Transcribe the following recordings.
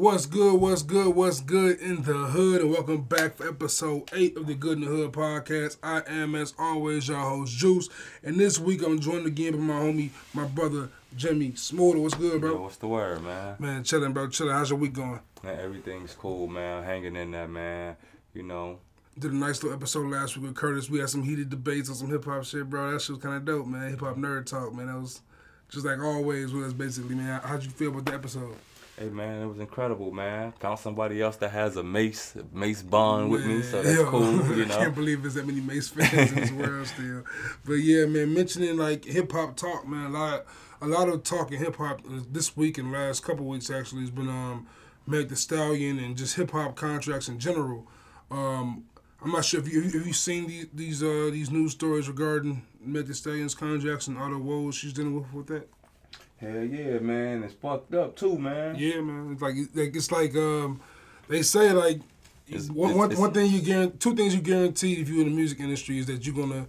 What's good? What's good? What's good in the hood? And welcome back for episode eight of the Good in the Hood podcast. I am, as always, your host Juice, and this week I'm joined again by my homie, my brother Jimmy Smolder. What's good, bro? Yo, what's the word, man? Man, chilling, bro. Chilling. How's your week going? Man, everything's cool, man. Hanging in there, man. You know, Did a nice little episode last week with Curtis. We had some heated debates on some hip hop shit, bro. That shit was kind of dope, man. Hip hop nerd talk, man. That was just like always with us, basically, man. How'd you feel about the episode? Hey, man, it was incredible, man. Found somebody else that has a Mace Mace bond with me, so that's yo, cool. You know, I can't believe there's that many Mace fans in this world still. But yeah, man, mentioning like hip hop talk, man, a lot, a lot of talk in hip hop this week and last couple weeks actually has been um, Meg Thee Stallion and just hip hop contracts in general. Um, I'm not sure if you have you seen these these uh, these news stories regarding Meg Thee Stallion's contracts and all the woes she's dealing with with that. Hell yeah, man. It's fucked up too, man. Yeah, man. It's like like it's like um, they say like It's- one, it's- one, it's- one thing you guarantee, two things you guaranteed if you're in the music industry is that you're gonna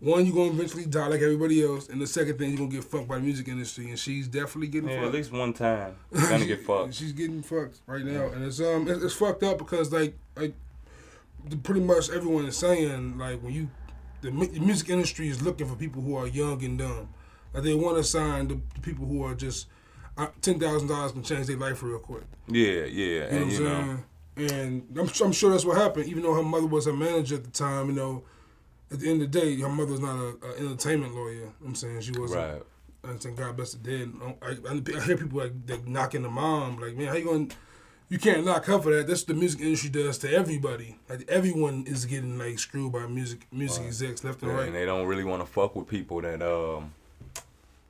one you're gonna eventually die like everybody else, and the second thing you're gonna get fucked by the music industry, and she's definitely getting Yeah, fucked. at least one time. You're gonna get fucked. She's getting fucked right now, and it's um it's, it's fucked up because like like pretty much everyone is saying like when you the, the music industry is looking for people who are young and dumb, they want to sign the, the people who are just uh, ten thousand dollars can change their life real quick. Yeah, yeah, You know and what you know, I'm? And I'm, I'm sure that's what happened. Even though her mother was her manager at the time, you know, at the end of the day, her mother's not a, a entertainment lawyer. You know what I'm saying she wasn't. right. And thank God bless the dead. I, I, I hear people like, like knocking the mom, like, man, how you going? to You can't knock her for that. That's what the music industry does to everybody. Like everyone is getting like screwed by music music Right. execs left and Yeah, right. and they don't really want to fuck with people that um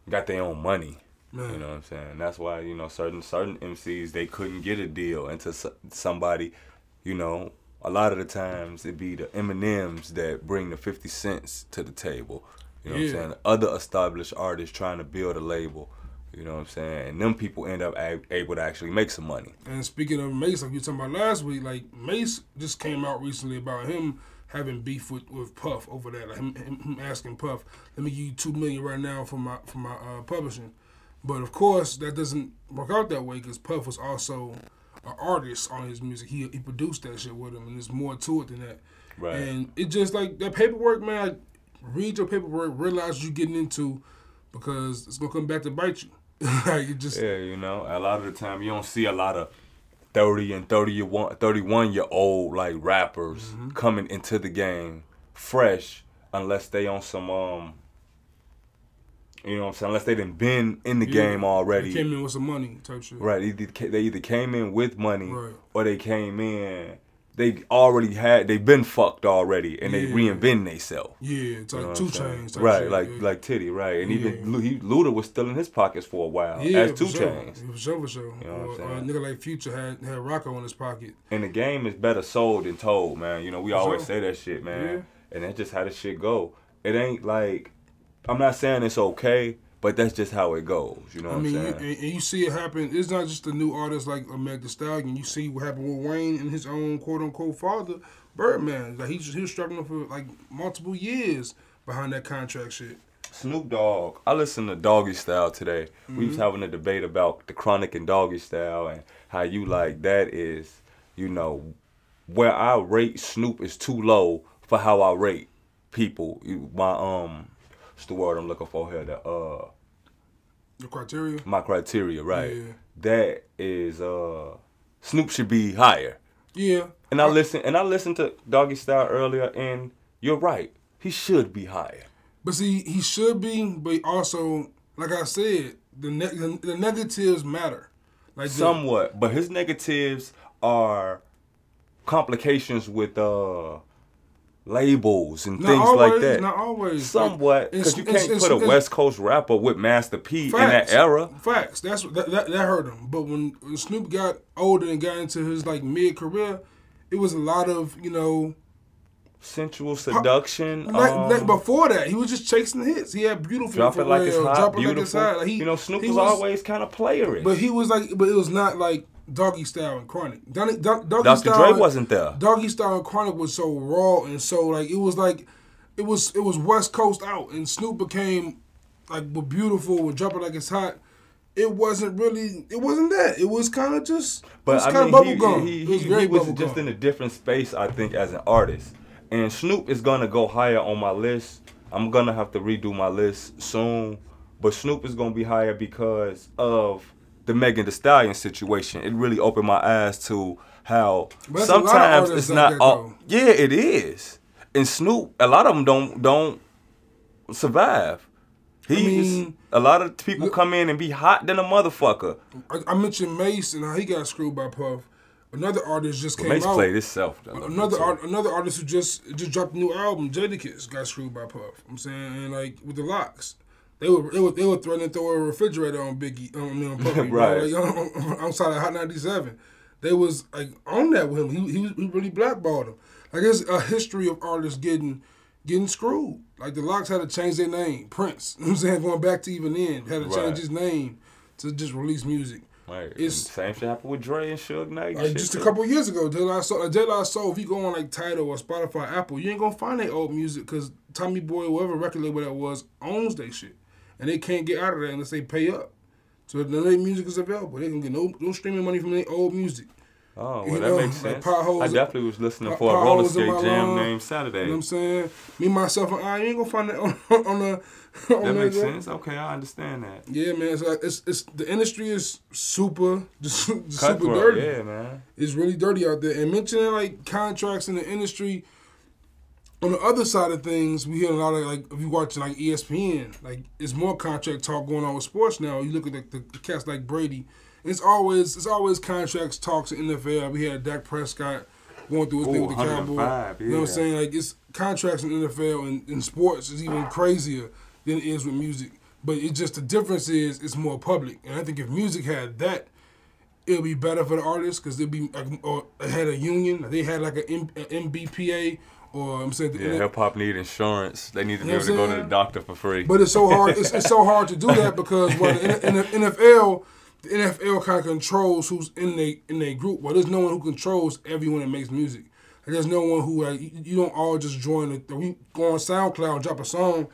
got their own money. Man. You know what I'm saying? That's why you know certain certain MCs they couldn't get a deal into somebody, you know, a lot of the times it be the M and M's that bring the fifty cents to the table. You know Yeah. what I'm saying? Other established artists trying to build a label. You know what I'm saying? And them people end up a- able to actually make some money. And speaking of Mace, like you were talking about last week, like Mace just came out recently about him having beef with, with Puff over that. Like him, him, asking Puff, "Let me give you two million right now for my for my uh, publishing." But of course, that doesn't work out that way because Puff was also an artist on his music. He he produced that shit with him, and there's more to it than that. Right. And it just like that paperwork, man. Read your paperwork, realize you're getting into, because it's gonna come back to bite you. like it just Yeah, you know, a lot of the time you don't see a lot of 30 and 31, 31 year old like rappers Mm-hmm. coming into the game fresh unless they on some um you know what I'm saying unless they done been in the Yeah. game already. They came in with some money type shit. right, either, they either came in with money Right. or they came in they already had they've been fucked already and they reinvent themselves. Yeah, it's You know like 2 Chainz. Right? shit, like yeah. like Diddy, right? And Yeah. even he, Luda was still in his pockets for a while yeah, as Two sure. Chains. For sure, for sure. You know what I'm or, a nigga like Future had had Rocko in his pocket. And the game is better sold than told, man. You know, we For always sure. say that shit, man. Yeah. And that's just how the shit go. It ain't like I'm not saying it's okay, but that's just how it goes. You know what I mean, I'm you, saying? and, and you see it happen. It's not just the new artists like Meg Thee Stallion. You see what happened with Wayne and his own quote unquote father, Birdman. Like he's he was struggling for like multiple years behind that contract shit. Snoop Dogg. I listened to Doggy Style today. We Mm-hmm. was having a debate about the Chronic and Doggy Style and how you like that is, you know, where I rate Snoop is too low for how I rate people. My um, what's the word I'm looking for here? The uh. The criteria. my criteria, right? Yeah. That is uh Snoop should be higher. Yeah. And I listen and I listened to Doggy Style earlier and you're right. He should be higher. But see, he should be, but also, like I said, the ne- the, the negatives matter. Like the- Somewhat. But his negatives are complications with uh labels and Not things always, like that. Not always. Somewhat, because you can't it's- put a it's- West Coast rapper with Master P in that Facts. era. Facts. That's that, that that hurt him. But when, Snoop got older and got into his like mid career, it was a lot of you know. Sensual seduction. Like, um, like before that, he was just chasing hits. He had beautiful drop it like it's hot, drop it beautiful. like it's hot. Like, he, you know, Snoop he was, always kind of playerish. But he was like, but it was not like Doggy Style and Chronic. Donny, Do, Doggy Dr. Style, Dre wasn't there. Doggy Style and Chronic was so raw and so like it was like it was it was West Coast out and Snoop became like with beautiful and drop it like it's hot. it wasn't really. It wasn't that. It was kind of just. But it was I kind mean, of he, bubblegum. he, it was he, he was just in a different space, I think, as an artist. And Snoop is gonna go higher on my list. I'm gonna have to redo my list soon, but Snoop is gonna be higher because of the Megan Thee Stallion situation. It really opened my eyes to how But that's a lot of sometimes it's not. all, yeah, it is. And Snoop, a lot of them don't don't survive. He's mean, a lot of people come in and be hot than a motherfucker. I, I mentioned Mace and how he got screwed by Puff. Another artist just came out. Mace out. played himself though. Another art, another artist who just just dropped a new album, Jadakiss, got screwed by Puff. I'm saying, and like with the LOX, they were they were they were threatening to throw a refrigerator on Biggie, I mean, on Puffy, Right. Like, on, on, outside of Hot 97, they was like on that with him. He he, was, he really blackballed him. Like there's a history of artists getting getting screwed. Like the LOX had to change their name, Prince. You know what I'm saying, going back to even then, had to Right. change his name to just release music. Right. It's- same shit happened with Dre and Suge Knight. Like just a couple years ago, De La Soul, De La Soul, if you go on like Tidal or Spotify, Apple, you ain't gonna find their old music because Tommy Boy, whatever record label that was, owns their shit, and they can't get out of that unless they pay up. So none of their music is available. They can get no no streaming money from their old music. Oh, you well, know, that makes sense. potholes- I definitely was listening for a roller skate jam lawn. named Saturday. You know what I'm saying? Me, myself, and I, you ain't gonna find that on on the. On that makes uh, sense. Okay, I understand that. Yeah, man. It's like it's, it's the industry is super just, super dirty. yeah, man. It's really dirty out there. And mentioning like contracts in the industry, on the other side of things, we hear a lot of like if you watch like ESPN, like it's more contract talk going on with sports now. You look at the, the cats like Brady, it's always it's always contracts talks in NFL. We had Dak Prescott going through his thing with the Cowboys. 105, You know what I'm saying? Like it's contracts in NFL and in sports is even crazier than it is with music. But it just the difference is it's more public. And I think if music had that, it'll be better for the artists because they'll be like, or had a union. They had like an MBPA or I'm saying, Yeah, hip hop need insurance. They need to be able to go to the doctor for free. but it's so hard. It's, it's so hard to do that because well, the, N- the NFL, the NFL kind of controls who's in they in their group. Well, there's no one who controls everyone that makes music. Like, there's no one who like you, you don't all just join. The, we go on SoundCloud drop a song.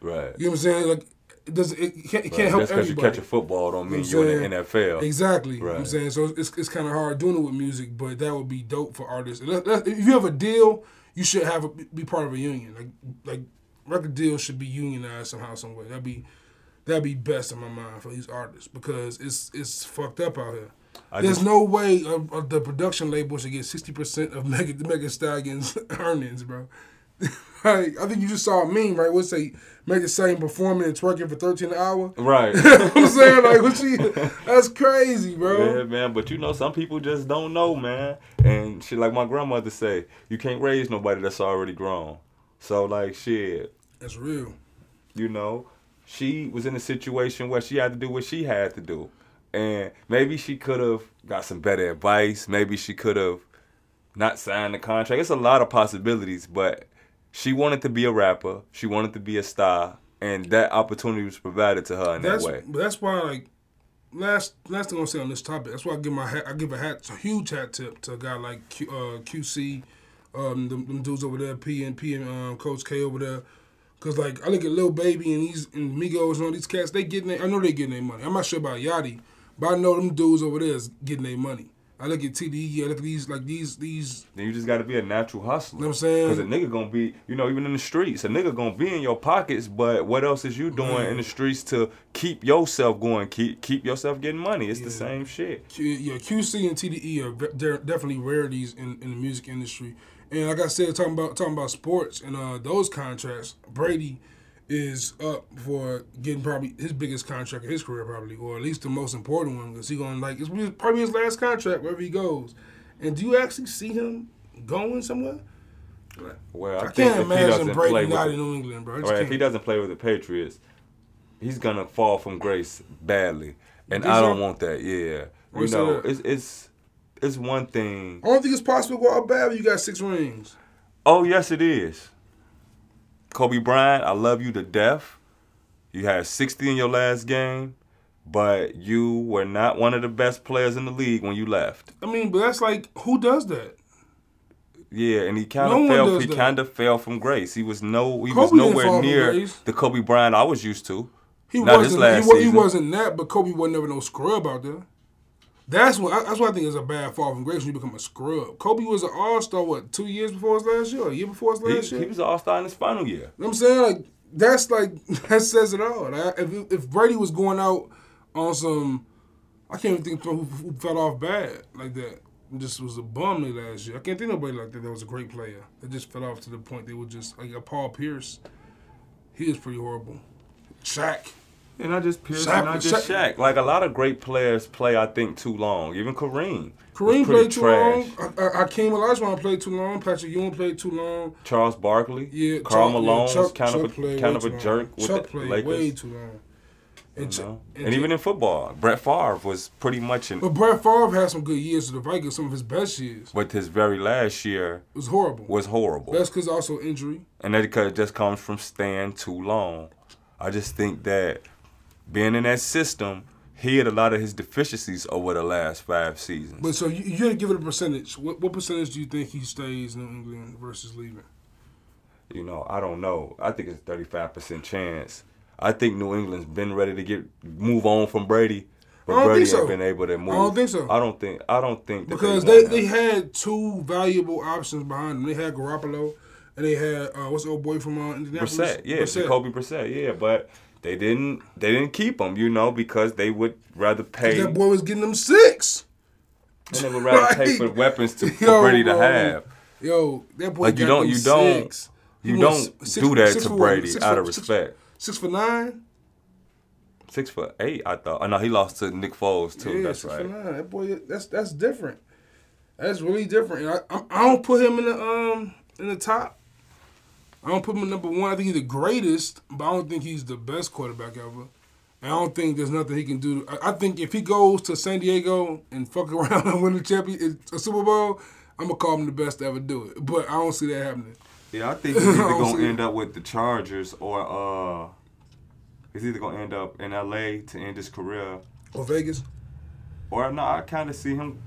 right. You know what I'm saying? Like it does. It can't, it can't help Just because you catch a football don't mean You know what you're I'm in the NFL. Exactly. You know I'm saying? So it's, it's kind of hard doing it with music, but that would be dope for artists. And that- that- If you have a deal, you should have a, be part of a union. Like like record deals should be unionized somehow, some way. That'd be that'd be best in my mind for these artists because it's it's fucked up out here. I There's just- no way of, of the production label should get sixty percent of Megan the Megan Stallion's earnings, bro. like, I think you just saw a meme, right? What's say Megan Stallion performing and twerking for thirteen an hour? Right. You know what I'm saying like what she that's crazy, bro. Yeah, man, but you know, some people just don't know, man. And she like my grandmother say, you can't raise nobody that's already grown. So, like, shit, That's real. you know, she was in a situation where she had to do what she had to do. And maybe she could have got some better advice. Maybe she could have not signed the contract. It's a lot of possibilities, but she wanted to be a rapper. She wanted to be a star. And that opportunity was provided to her in That's that way. but that's why like last last thing I'm gonna say on this topic. That's why I give my hat. I give a hat, a huge hat tip to a guy like Q, uh, QC, um, them, them dudes over there, P and P and um, Coach K over there. Cause like I look at Lil Baby and these and Migos and all these cats, they getting their, I know they getting their money. I'm not sure about Yachty, but I know them dudes over there is getting their money. I look at TDE, I look at these like these these. Then you just got to be a natural hustler. You know what I'm saying? Because a nigga gonna be, you know, even in the streets, a nigga gonna be in your pockets. But what else is you doing in the streets to keep yourself going, keep keep yourself getting money? It's the same shit. Q, yeah, QC and TDE are they're definitely rarities in, in the music industry. And like I said, talking about talking about sports and uh, those contracts, Brady is up for getting probably his biggest contract in his career, probably, or at least the most important one, because he going like it's probably his last contract wherever he goes. And do you actually see him going somewhere? Well, I, I, can't imagine doesn't Brady not in New England, bro. Right, if he doesn't play with the Patriots, he's gonna fall from grace badly, and I don't want that. Yeah, you know, that? it's it's it's one thing. I don't think it's possible to go out bad you got six rings. Oh yes, it is. Kobe Bryant, I love you to death. You had 60 in your last game, but you were not one of the best players in the league when you left. I mean, but that's like who does that? Yeah, and he kind of one fell. He kind of fell from grace. He was no. He Kobe was nowhere near the Kobe Bryant I was used to. He Not wasn't. last he, he wasn't that, but Kobe wasn't never no scrub out there. That's what. That's what I think is a bad fall from grace when you become a scrub. Kobe was an All Star. What two years before his last year? A year before his He, last year. he was an all star in his final year. You know what I'm saying? Like that's like that says it all. Like, if if Brady was going out on some, I can't even think who, who fell off bad like that. Just was a bum last year. I can't think of nobody like that. That was a great player. That just fell off to the point they were just like a Paul Pierce. He was pretty horrible. Shaq. And I just Pierce, Shaq- and not just Shaq- Shaq. Like a lot of great players play, I think, too long. Even Kareem. was Kareem pretty played too trash. long. I, I, Hakeem Olajuwon played too long. Patrick Ewing played too long. Charles Barkley. Yeah, Carl Chuck- yeah, Malone was Chuck- kind Chuck of a kind of a too jerk long. with Chuck the played Lakers. way too long. And, you know? and And even in football, Brett Favre was pretty much in. But Brett Favre had some good years to the Vikings, some of his best years. But his very last year It was horrible. was horrible. That's because also injury. and that because it just comes from staying too long. I just think that being in that system, he had a lot of his deficiencies over the last five seasons. But so you, you had to give it a percentage. What, what percentage do you think he stays in New England versus leaving? you know, I don't know. I think it's a thirty-five percent chance. I think New England's been ready to get move on from Brady, but I don't Brady think so. been able to move. I don't think so. I don't think. I don't think that Because they, they, they had two valuable options behind them. They had Garoppolo and they had uh, what's the old boy from uh, Indianapolis? Brissett, yeah, Brissett. Jacoby Brissett, yeah, but they didn't. They didn't keep him, you know, because they would rather pay. That boy was getting them six. And they would rather pay for weapons to, for Yo, Brady to bro. have. Yo, that boy Like you got don't, you don't, you don't six- do that to for- Brady six out for- of respect. Six for nine. Six for eight, I thought. I know he lost to Nick Foles too. Yeah, that's six right. for nine. That boy, that's that's different. That's really different. I, I I don't put him in the um in the top. I don't put him in number one. I think he's the greatest, but I don't think he's the best quarterback ever. And I don't think there's nothing he can do. I, I think if he goes to San Diego and fuck around and win the champion, a Super Bowl, I'm gonna call him the best to ever do it. But I don't see that happening. Yeah, I think he's either gonna end up with the Chargers or uh, he's either gonna end up in L.A. to end his career, Or Vegas. or no, I kind of see him.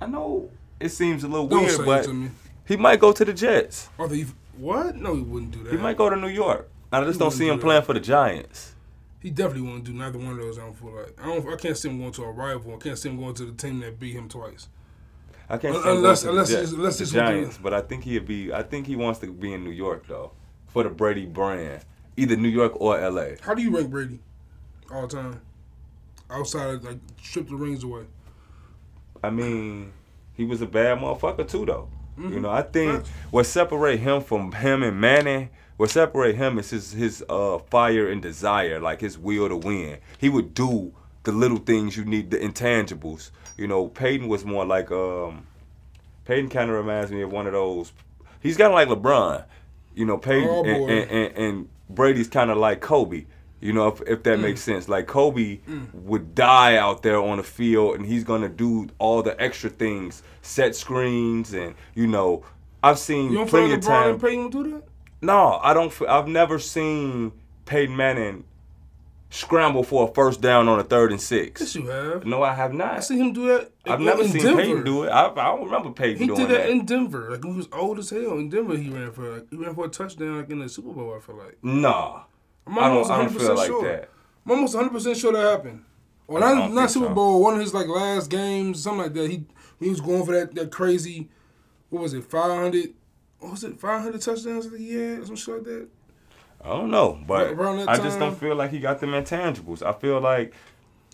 I know it seems a little Don't weird, but it to me. he might go to the Jets. Or the what? No, he wouldn't do that. He might go to New York. I just don't see him that. playing for the Giants. He definitely won't do neither one of those. I don't feel like I don't. I can't see him going to a rival. I can't see him going to the team that beat him twice. I can't Un- see him unless- unless the, unless the with the- Giants, but I think he'd be. I think he wants to be in New York though, for the Brady brand, either New York or L.A. How do you rank Brady all time? Outside of like strip the rings away. I mean, he was a bad motherfucker too, though. Mm-hmm. You know, I think what separate him from him and Manning, what separate him is his his uh fire and desire, like his will to win. He would do the little things you need, the intangibles. You know, Peyton was more like um, Peyton kind of reminds me of one of those. He's kind of like LeBron. You know, Peyton Oh, and, and, and, and Brady's kind of like Kobe. You know, if, if Mm. that makes sense. Like Kobe would die out there on the field, and he's gonna do all the extra things, set screens, and you know, I've seen You don't feel plenty like of time. and Peyton do that? No, I don't. I've never seen Peyton Manning scramble for a first down on a third and six. Yes, you have. No, I have not. I seen him do that. I've in- never in seen Denver. Peyton do it. I, I don't remember Peyton He doing that. He did that, in Denver. Like when he was old as hell in Denver, he ran for like, he ran for a touchdown like in the Super Bowl. I feel like nah, I'm I don't. almost I don't 100 feel percent like sure. that. I'm almost 100 percent sure that happened. Or I not, not Super so. Bowl. One of his like last games, something like that. He he was going for that that crazy. What was it? 500. What was it? 500 touchdowns that he had, some shit like that. I don't know, but that I just don't feel like he got them intangibles. I feel like,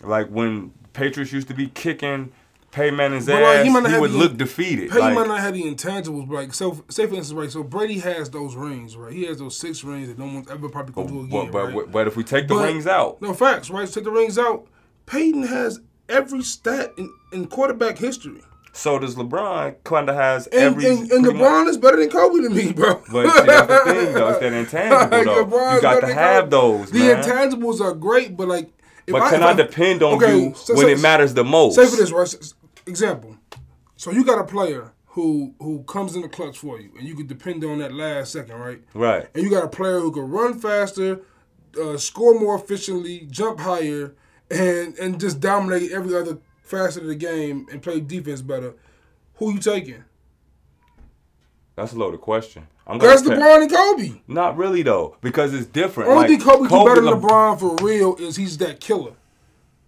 like when Patriots used to be kicking Peyton Manning's But, like, ass, he he, have would the- look defeated. Peyton like, might not have the intangibles, but like so, say for instance, right? So Brady has those rings, right? He has those six rings that no one's ever probably gonna oh, do but, again, but, right? but, but if we take the But- rings out, No facts, right? Take the rings out. Peyton has every stat in, in quarterback history, so does LeBron. Kind of has and every. and, and much- LeBron is better than Kobe to me, bro. But see, that's the thing, though. It's that intangible, though. LeBron's You got to have those, The man. intangibles are great, but like, if But I, can if I depend on Okay, you so- when so- it matters the most? Say for this, right? Example. So you got a player who who comes in the clutch for you, and you can depend on that last second, right? Right. And you got a player who can run faster, uh, score more efficiently, jump higher, and and just dominate every other facet of the game and play defense better. Who you taking? That's a loaded question. I'm That's gonna LeBron and Kobe. Not really though, because it's different. Only like, Kobe, do better than Le- LeBron for real is he's that killer.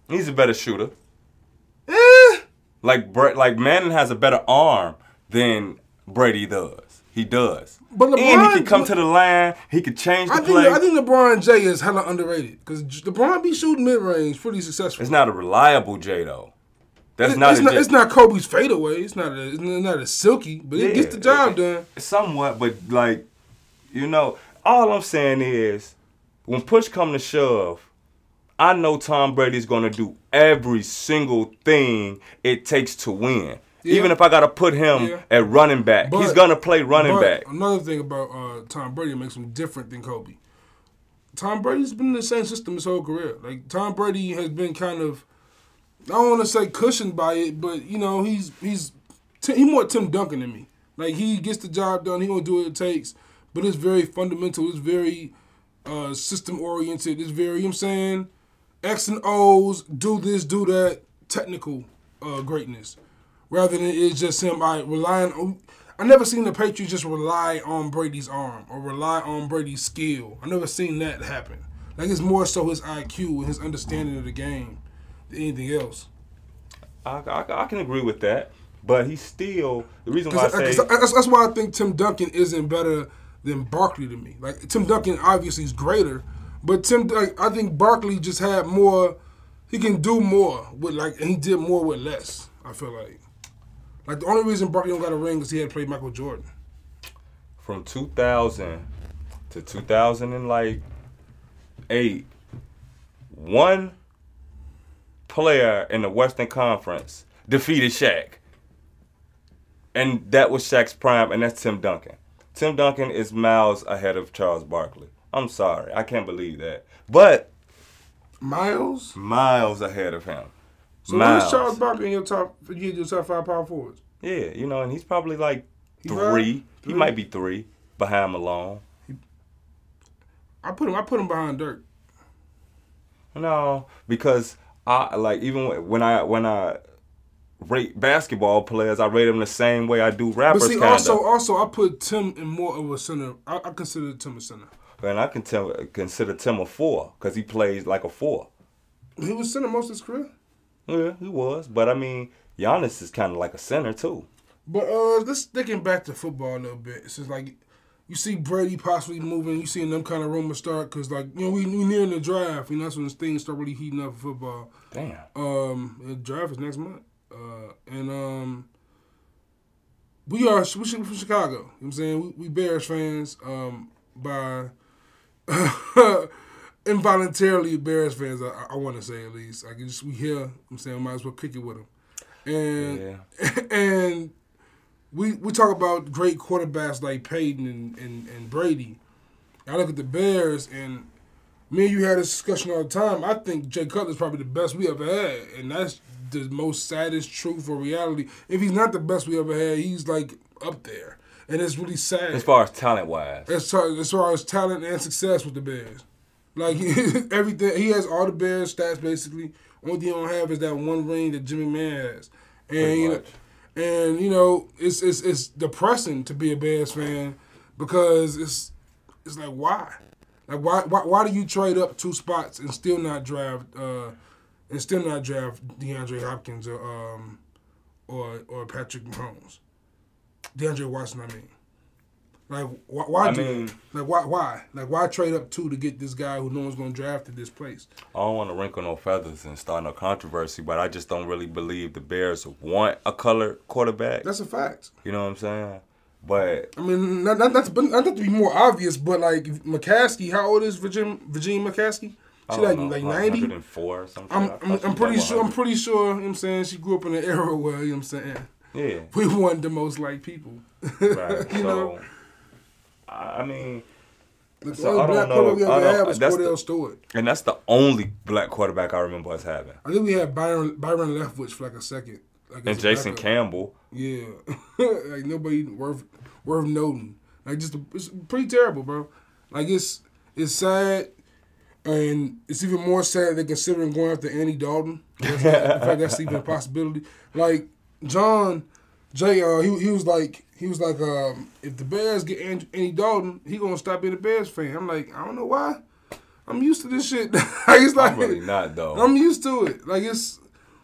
He's a better shooter. Eh, Like like Manning has a better arm than Brady does. He does. But LeBron, and he can come to the line. He could change the I think play. I think LeBron J is hella underrated because LeBron be shooting mid range pretty successful. it's not a reliable J though. That's It's not it's not, it's not Kobe's fadeaway. It's not a, it's not a silky, but it gets the job done. Somewhat, but like, you know, all I'm saying is, when push come to shove, I know Tom Brady's gonna do every single thing it takes to win. Yeah. Even if I gotta put him Yeah. at running back, he's gonna play running But back. Another thing about uh, Tom Brady makes him different than Kobe. Tom Brady's been in the same system his whole career. Like Tom Brady has been kind of, I don't want to say cushioned by it, but you know he's he's he more Tim Duncan than me. Like he gets the job done. He gonna do what it takes. But it's very fundamental. It's very uh, system oriented. It's very, you know I'm saying, X and O's, do this, do that, technical uh, greatness. Rather than it's just him I relying on. I never seen the Patriots just rely on Brady's arm or rely on Brady's skill. I never seen that happen. Like it's more so his IQ and his understanding of the game anything else. I, I, I can agree with that, but he's still the reason why I 'Cause- uh, say 'cause uh, that's, that's why I think Tim Duncan isn't better than Barkley to me. Like Tim Duncan obviously is greater, but Tim like, I think Barkley just had more. He can do more with like, and he did more with less. I feel like. Like the only reason Barkley don't got a ring is he had played Michael Jordan. from 2000 to 2000 and like eight, one player in the Western Conference defeated Shaq, and that was Shaq's prime, and that's Tim Duncan. Tim Duncan is miles ahead of Charles Barkley. I'm sorry, I can't believe that, but Miles. miles ahead of him. So miles. who's Charles Barkley in your top? You your top five power forwards. Yeah, you know, and he's probably like He three. right? He might be three behind Malone. I put him. I put him behind Dirk. No, because I like even when- I when I rate basketball players, I rate them the same way I do rappers. But see, kinda. also, also, I put Tim in more of a center. I, I consider Tim a center. and I can tell consider Tim a four because he plays like a four. He was center most of his career. Yeah, he was, but I mean, Giannis is kind of like a center too. But uh, let's thinking back to football a little bit. It's just like you see Brady possibly moving. You seeing them kind of rumors start because like you know we we nearing the draft. You know that's when things start really heating up for football. Damn. Um, the draft is next month. Uh, and um, we are we should from Chicago. You know what I'm saying we, we Bears fans. Um, by involuntarily Bears fans. I, I want to say at least. I can just we here. I'm saying might as well kick it with them. And and we we talk about great quarterbacks like Peyton and, and, and Brady. I look at the Bears and me and you had this discussion all the time. I think Jay Cutler's probably the best we ever had, and that's the most saddest truth or reality. If he's not the best we ever had, he's like up there, and it's really sad. As far as talent wise, as far as, far as talent and success with the Bears, like everything, he has all the Bears stats basically. Only thing he don't have is that one ring that Jim McMahon has, and you know, much. And you know, it's it's it's depressing to be a Bears fan because it's it's like why, like why why why do you trade up two spots and still not draft uh and still not draft DeAndre Hopkins or um or or Patrick Mahomes, DeAndre Watson I mean. Like why? why I do mean- like why? Why? Like why trade up two to get this guy who no one's gonna draft at this place? I don't want to wrinkle no feathers and start no controversy, but I just don't really believe the Bears want a color quarterback. That's a fact. You know what I'm saying? But I mean, not not, not, to, not to be more obvious, but like McCaskey, how old is Virginia Virginia McCaskey? She like know, like ninety. 104 or something. I'm I'm, I'm pretty sure I'm pretty sure. You know what I'm saying she grew up in an era where you know what I'm saying Yeah. we weren't the most like people. Right. you so, know, I mean, the so only black quarterback we I ever had was that's Kordell the- Stewart. and that's the only black quarterback I remember us having. I think we had Byron Byron Leftwich for like a second. Like And Jason backup. Campbell. Yeah, like nobody worth worth noting. Like just it's pretty terrible, bro. Like it's it's sad, and it's even more sad than considering going after Andy Dalton. That's, in fact, that's even a possibility. Like John Jay, uh, he he was like he was like, um, if the Bears get Andy, Andy Dalton, he gonna stop being a Bears fan. I'm like, I don't know why. I'm used to this shit. He's like, I'm really not though. I'm used to it. Like it's,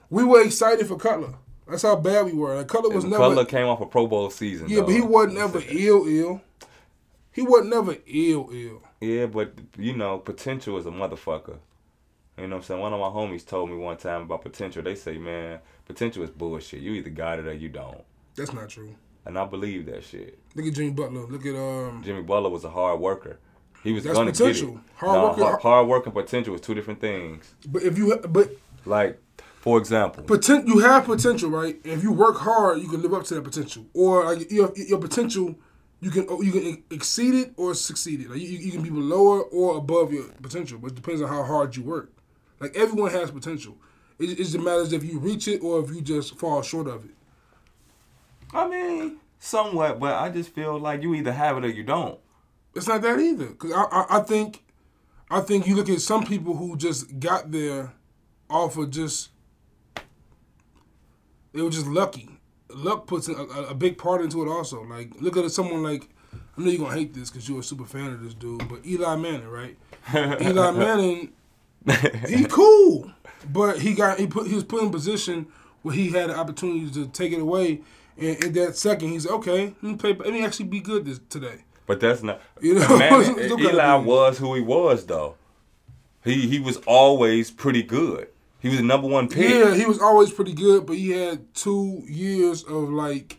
we were excited for Cutler. That's how bad we were. Like Cutler was And never. Cutler came off a Pro Bowl season. yeah, but he wasn't ever ill, ill. He wasn't never ill, ill. Yeah, but you know, potential is a motherfucker. You know what I'm saying? One of my homies told me one time about potential. They say, man, potential is bullshit. You either got it or you don't. That's not true. And I believe that shit. Look at Jimmy Butler. Look at um. Jimmy Butler was a hard worker. He was That's gonna potential. get it. Hard Nah, worker- hard, hard work and potential is two different things. But if you but Like, for example, potent, you have potential, right? And if you work hard, you can live up to that potential. Or like your your potential, you can you can exceed it or succeed it. Like you, you can be lower or above your potential, but it depends on how hard you work. Like everyone has potential. It, it just matters if you reach it or if you just fall short of it. I mean, somewhat, but I just feel like you either have it or you don't. It's not that either. Cause I, I I think I think you look at some people who just got there off of just they were just lucky. Luck puts a, a, big part into it also. Like look at someone like I know you're gonna hate this because you're a super fan of this dude, but Eli Manning, right? Eli Manning, he cool, but he got he put he was put in position where he had the opportunity to take it away, and in that second he's okay. Let me play. Let me actually be good this today. But that's not. You know, Man, Eli was who he was, though. He he was always pretty good. He was the number one pick. Yeah, he was always pretty good, but he had two years of like,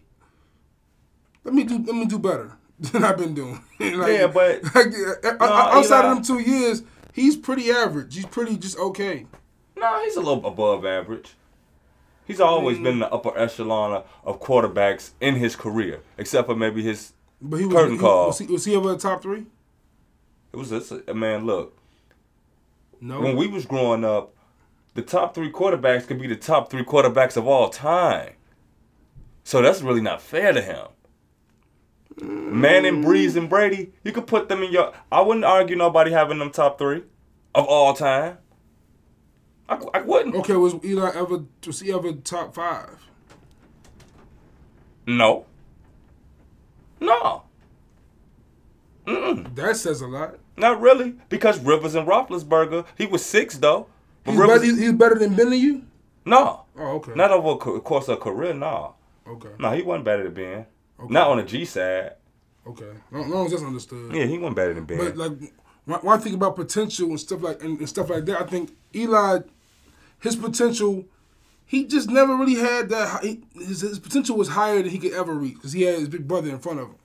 let me do, let me do better than I've been doing. Like- Yeah, but- like, uh, outside Eli- of them two years, he's pretty average. He's pretty just okay. No, he's a little above average. He's always been in the upper echelon of, quarterbacks in his career, except for maybe his. But he was, Curtain he, call. Was he, was he ever a top three? It was this man. Look, No. when we was growing up, the top three quarterbacks could be the top three quarterbacks of all time. So that's really not fair to him. Mm. Manning, Brees, and Brady, you could put them in your. I wouldn't argue nobody having them top three of all time. I, I wouldn't. okay, was Eli ever was he ever top five? No. No. Mm-mm. That says a lot. Not really, because Rivers and Roethlisberger, he was six though. But He's, Rivers, better, he's better than Ben to you. no, Oh, okay. not over course of career. No, okay. no, he wasn't better than Ben. Okay. Not on the G side. Okay. As long as that's understood. Yeah, he wasn't better than Ben. But like when when I think about potential and stuff like and, and stuff like that, I think Eli, his potential, he just never really had that. He, his, his potential was higher than he could ever reach because he had his big brother in front of him.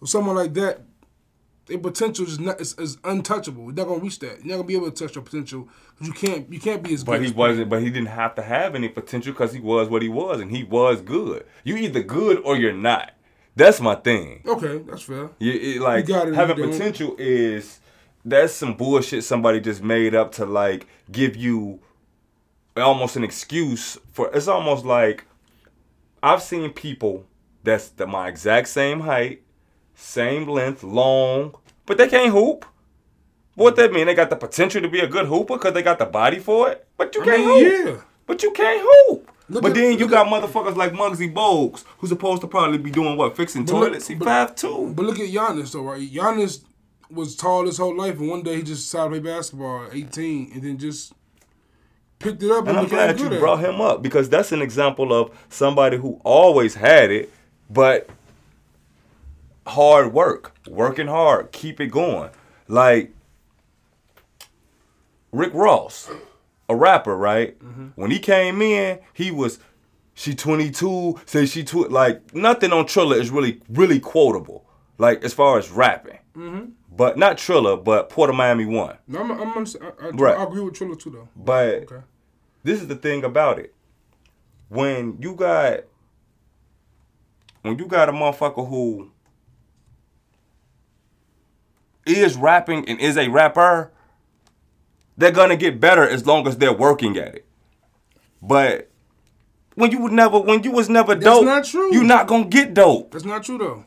So someone like that, their potential is not is, is untouchable. You're not gonna reach that. You're not gonna be able to touch your potential because you can't. You can't be as good. But he as- wasn't. But he didn't have to have any potential because he was what he was, and he was good. You either good or you're not. That's my thing. Okay, that's fair. You, it, like it, having potential is that's some bullshit somebody just made up to like give you almost an excuse for. It's almost like I've seen people that's the, my exact same height, same length, long, but they can't hoop. What that mean? They got the potential to be a good hooper because they got the body for it, but you can't mean, hoop. yeah. But you can't hoop. Look but at- then you got motherfuckers like Muggsy Bogues, who's supposed to probably be doing what, fixing But look- toilets. He but- five two. But look at Giannis though, right? Giannis was tall his whole life, and one day he just decided to play basketball at 18, and then just picked it up and, And I'm glad you brought him up because that's an example of somebody who always had it, but hard work, working hard, keep it going. Like Rick Ross, a rapper, right? Mm-hmm. When he came in, he was she 22, say she tw- like nothing on Trilla is really really quotable. Like as far as rapping. Mm-hmm. But not Trilla, but Port of Miami one. No, I'm, I'm, I, I, Right. I agree with Trilla too, though. But Okay. this is the thing about it. When you got when you got a motherfucker who is rapping and is a rapper, they're gonna get better as long as they're working at it. But when you would never when you was never dope, not true. you're not gonna get dope. That's not true though.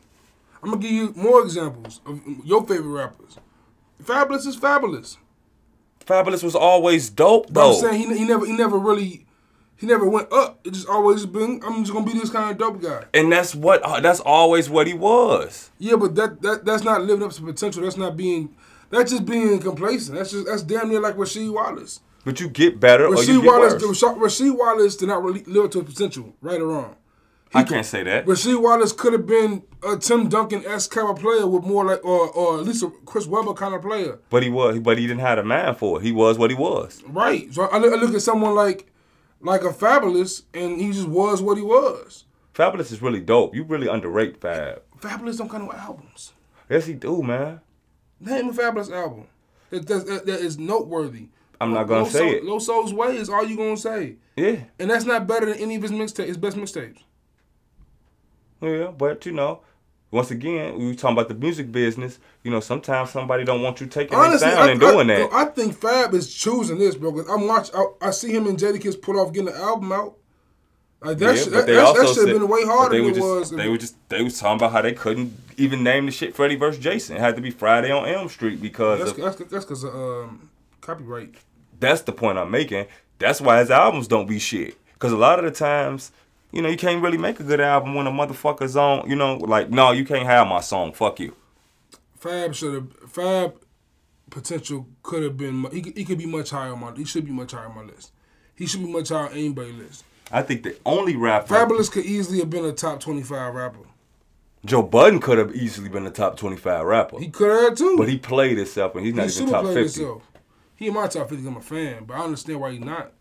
I'm gonna give you more examples of your favorite rappers. Fabolous is fabulous. Fabolous was always dope But though. I'm saying he, he never he never really He never went up. It just always been. I'm just gonna be this kind of dope guy. And that's what uh, that's always what he was. Yeah, but that that that's not living up to potential. That's not being. That's just being complacent. That's just that's damn near like Rasheed Wallace. But you get better or you Rasheed get Wallace, worse. Rasheed Wallace did not really live up to his potential, right or wrong. I can't say that. Rasheed Wallace could have been a Tim Duncan esque kind of player with more like, or or at least a Chris Webber kind of player. But he was, but he didn't have a man for it. He was what he was. Right. So I look, I look at someone like like a Fabolous, and he just was what he was. Fabolous is really dope. You really underrate Fab. Fabolous don't kind of albums. Yes, he do, man. Name a Fabolous album that, that, that is noteworthy. I'm not gonna Low say Soul, it. Loso's Way is all you gonna say, Yeah, and that's not better than any of his mixtapes, his best mixtapes. Yeah. But you know, once again, we were talking about the music business. You know, sometimes somebody don't want you taking their sound I, and doing I, that. I think Fab is choosing this, bro. Cause I'm watch. I, I see him and Jadakiss pull off getting the album out. Like that, Yeah, shit, that, they that, should have been way harder they than it just, was. They were just they was talking about how they couldn't even name the shit Freddy versus Jason. It had to be Friday on Elm Street because that's of, that's that's because of um, copyright. that's the point I'm making. That's why his albums don't be shit. Because a lot of the times, you know, you can't really make a good album when a motherfucker's on. You know, like no, you can't have my song. Fuck you. Fab should have Fab potential could have been. He could, he could be much higher on my. He should be much higher on my list. He should be much higher on anybody's list. I think the only rapper Fabolous could easily have been a top twenty five rapper. Joe Budden could have easily been a top 25 rapper. He could have too. but he played himself and he's not he even top played 50. himself. He in my top fifty. I'm a fan, but I understand why he's not.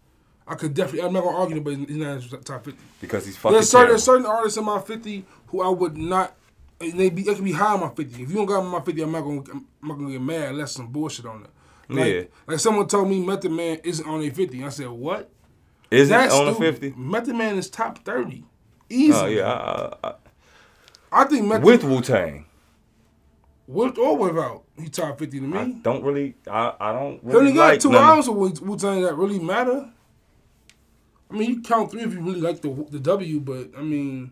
I could definitely. I'm not gonna argue, but he's not in his top fifty. Because he's fucking There's certain, terrible. certain artists in my 50 who I would not. and They be, it could be high on my 50. If you don't got my 50, I'm not gonna, I'm not gonna get mad unless some bullshit on it. Like, Yeah. Like someone told me Method Man isn't on a 50. I said, what? Is it That's on the stupid. 50? Method Man is top 30. Easy. Oh, yeah. I, I, I, I think Method with Wu Tang. with or without, he top 50 to I me. don't really, I, I don't Really He only got like two none- albums with Wu Tang that really matter. I mean, you count three if you really like the the W, but I mean,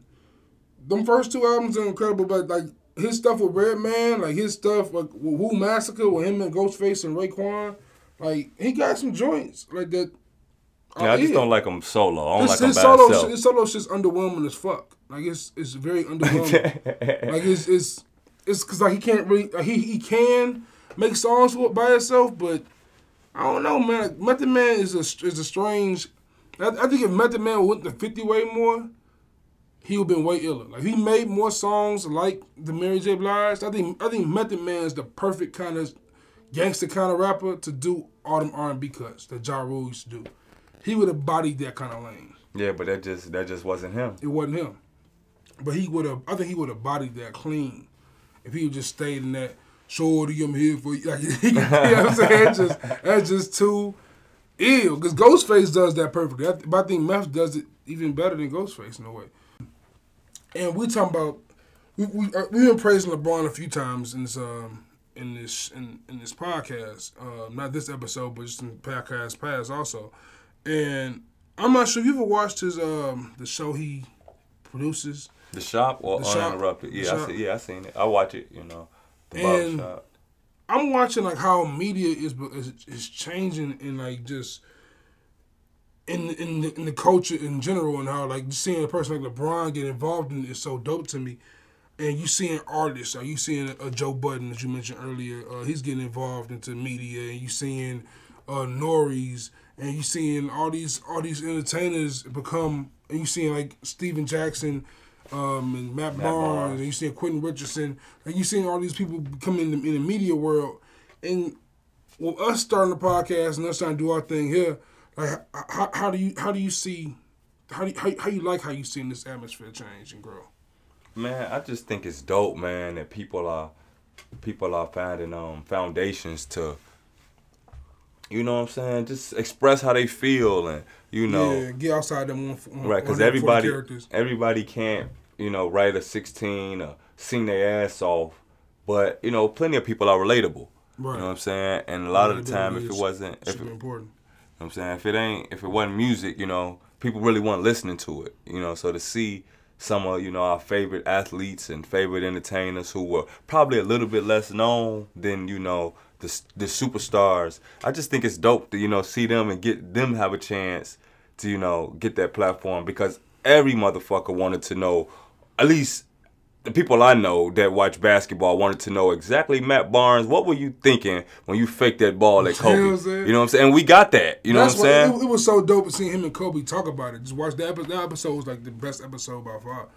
them first two albums are incredible. But like his stuff with Redman, like his stuff like with Wu Massacre with him and Ghostface and Raekwon, like he got some joints like that. Yeah, I just yeah. don't like him solo. I don't His, like him his by solo, himself. his solo shit's underwhelming as fuck. Like it's it's very underwhelming. like it's it's it's because like he can't really like, he he can make songs by himself, but I don't know, man. Method Man is a is a strange. I, I think if Method Man went to fifty way more, he would've been way iller. Like he made more songs like the Mary J. Blige. I think I think Method Man is the perfect kind of gangster kind of rapper to do all them R and B cuts that Ja Rule used to do. He would have bodied that kind of lane. yeah, but that just that just wasn't him. It wasn't him. But he would have. I think he would have bodied that clean if he would just stayed in that. Shorty, I'm here for you. Like, you know what I'm saying? Just, that's just too ill. Because Ghostface does that perfectly. I, but I think Meth does it even better than Ghostface in a way. And we talking about we we uh, we've been praising LeBron a few times in this um in this in, in this podcast. Uh, not this episode, but just in podcasts past also. And I'm not sure if you ever watched his um the show he produces. The shop or The Shop. uninterrupted? The Yeah, I Shop. see, yeah, I seen it. I watch it. You know, the And- barbershop. I'm watching like how media is is, is changing and like just in in the, in the culture in general and how like seeing a person like LeBron get involved in it is so dope to me. And you seeing artists, are you seeing a, Joe Budden that you mentioned earlier? Uh, he's getting involved into media, and you seeing uh, Norries, and you seeing all these all these entertainers become, and you seeing like Stephen Jackson, um, and Matt, Matt Barnes, Barnes. and you seeing Quentin Richardson, and you seeing all these people come in the, in the media world, and with us starting the podcast and us trying to do our thing here, like how, how do you how do you see how do you, how, how you like how you seeing this atmosphere change and grow? Man, I just think it's dope, man, that people are people are finding um foundations to you know what I'm saying, just express how they feel and you know yeah, get outside them one, one right because everybody characters. everybody can't you know write a 16 or sing their ass off, but you know plenty of people are relatable. Right. You know what I'm saying? And a lot of the time, if it wasn't, if it, important. You know what I'm saying? If it ain't, if it wasn't music, you know, people really weren't listening to it. You know, so to see some of, you know, our favorite athletes and favorite entertainers who were probably a little bit less known than, you know, the, the superstars, I just think it's dope to, you know, see them and get them have a chance to you know get that platform because every motherfucker wanted to know, at least the people I know that watch basketball wanted to know exactly Matt Barnes. What were you thinking when you faked that ball at Kobe? You know You what I'm saying? know what I'm saying? And we got that. You know That's what I'm saying? It, it was so dope seeing him and Kobe talk about it. Just watch that episode. That episode was like the best episode by far.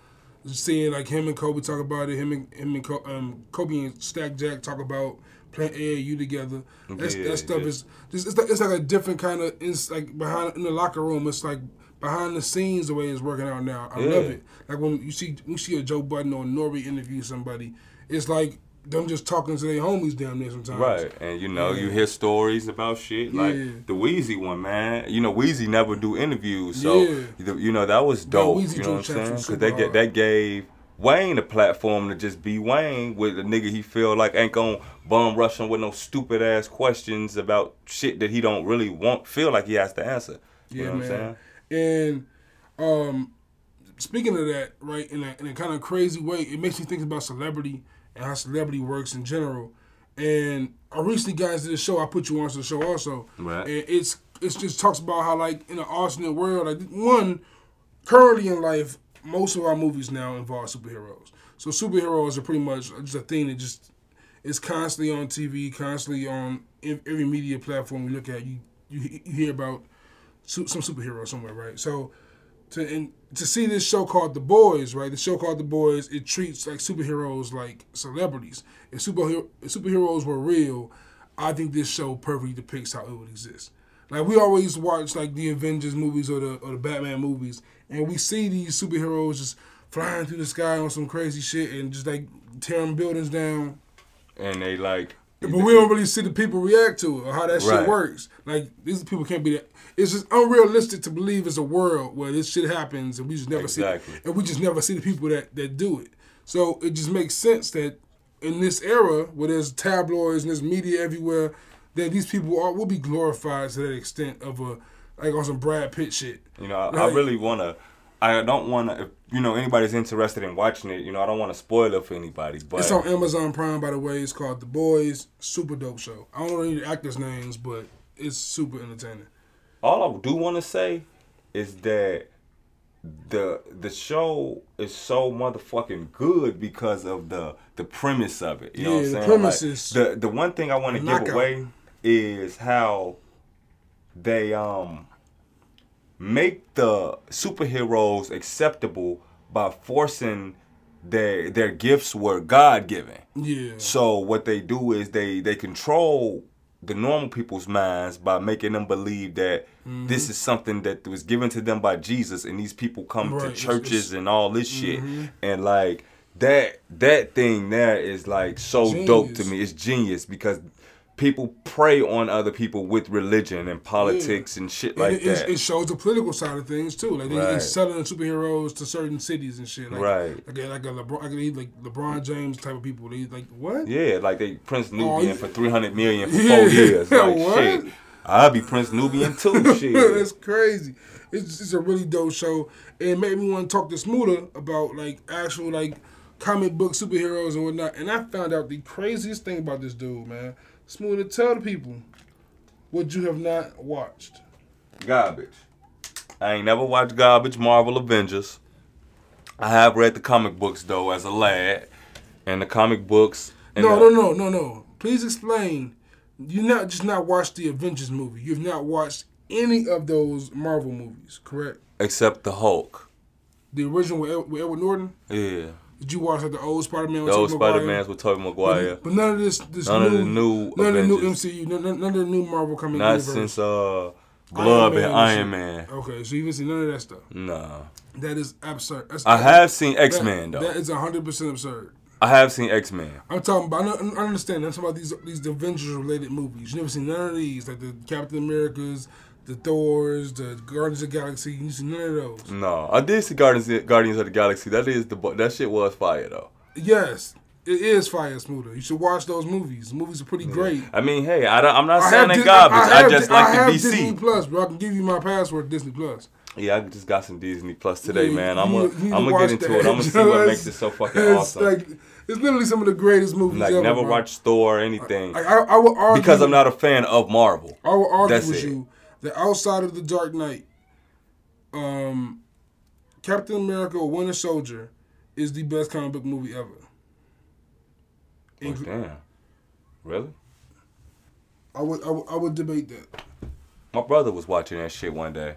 Just seeing like him and Kobe talk about it. Him and him and um, Kobe and Stack Jack talk about playing AAU together. That's, Yeah, that stuff yeah. is just it's like, it's like a different kind of it's like behind in the locker room. It's like behind the scenes the way it's working out now. I love it. Like when you see you see a Joe Budden or N.O.R.E. interview somebody, it's like them just talking to their homies down there sometimes. Right, and you know, you hear stories about shit Yeah. like the Weezy one, man. You know, Weezy never do interviews, so Yeah. you know that was dope. You know what I'm saying? Because that get that gave Wayne a platform to just be Wayne with a nigga he feel like ain't gonna bum rush him with no stupid ass questions about shit that he don't really want feel like he has to answer. You Yeah, know what I'm man. saying? And um, speaking of that, right, in a, in a kind of crazy way, it makes me think about celebrity and how celebrity works in general. And I recently got into the show. I put you on to the show also, Right. and it's it's just talks about how like in an alternate world, like one currently in life, most of our movies now involve superheroes. So superheroes are pretty much just a thing that just is constantly on TV, constantly on every media platform we look at. You you, you hear about some superhero somewhere, right? So to to see this show called The Boys, right? The show called The Boys, it treats like superheroes like celebrities. If superhero if superheroes were real, I think this show perfectly depicts how it would exist. Like we always watch like the Avengers movies or the or the Batman movies, and we see these superheroes just flying through the sky on some crazy shit and just like tearing buildings down. And they like But we don't really see the people react to it or how that shit Right. works. Like these people can't be that. It's just unrealistic to believe it's a world where this shit happens and we just never see Exactly. see and we just never see the people that that do it. So it just makes sense that in this era where there's tabloids and there's media everywhere, that these people are will be glorified to that extent of a like on some Brad Pitt shit. You know, I, I really want to. I don't want to. If you know anybody's interested in watching it, you know, I don't want to spoil it for anybody. But It's on Amazon Prime, by the way. It's called The Boys. Super dope show. I don't know any actors' names, but it's super entertaining. all I do want to say is that the the show is so motherfucking good because of the the premise of it. You know what I'm Yeah, the saying? premise Like, is the the one thing I want to give away is how they um make the superheroes acceptable by forcing their their gifts were God given. Yeah. So what they do is they they control the normal people's minds by making them believe that Mm-hmm. this is something that was given to them by Jesus, and these people come Right, to churches it's- Mm-hmm. and all this shit, and like that that thing there is like so dope to me. It's genius because people prey on other people with religion and politics and shit like it, it- that. it shows the political side of things too. Like Right. selling superheroes to certain cities and shit. Like, Right. Like a, like a LeBron, like, like LeBron James type of people. They like what? Yeah, like they Prince Oh, Nubian yeah. for three hundred million for Yeah. four years. Like What? shit. I'll be Prince Nubian too. Shit. That's crazy. It's it's a really dope show. And it made me want to talk to Smoother about like actual like comic book superheroes and whatnot. And I found out the craziest thing about this dude, man. Smoother, tell the people what you have not watched. Garbage. I ain't never watched Garbage Marvel Avengers. I have read the comic books though as a lad, and the comic books. No, the- no, no, no, no. Please explain. You not just not watched the Avengers movie. You've not watched any of those Marvel movies, correct? Except the Hulk. The original with Edward Norton. Yeah. Did you watch like the old Spider Man? The old Spider Man's with Tobey Maguire. But none of this, this None new, of the new none of the new MCU, none, none of the new Marvel coming Not universe. since uh Glove and Iron. Man. Okay, so you haven't seen none of that stuff. Nah. That is absurd. That's, I have seen X Men that- though. That is hundred percent absurd. I have seen X Men. I'm talking about. I understand. I'm talking about these these Avengers related movies. You never seen none of these, like the Captain Americas, the Thors, the Guardians of the Galaxy. You see none of those. No, I did see Guardians Guardians of the Galaxy. That is the that shit was fire though. Yes, it is fire smoother. You should watch those movies. The movies are pretty great. I mean, hey, I don't, I'm not I saying they garbage. I, have just Di- like I the DC. Disney Plus, bro. I can give you my password, Disney Plus. Yeah, I just got some Disney Plus today, Yeah, man. I'm gonna you need to I'm gonna get into that. it. I'm gonna see what makes it so fucking it's awesome. Like it's literally some of the greatest movies Like ever. never bro. watched Thor or anything Like I, I would argue because I'm not a fan of Marvel. I will argue That's with it. you that outside of the Dark Knight, um, Captain America: Winter Soldier is the best comic book movie ever. Oh, damn. Really? I would, I would I would debate that. My brother was watching that shit one day.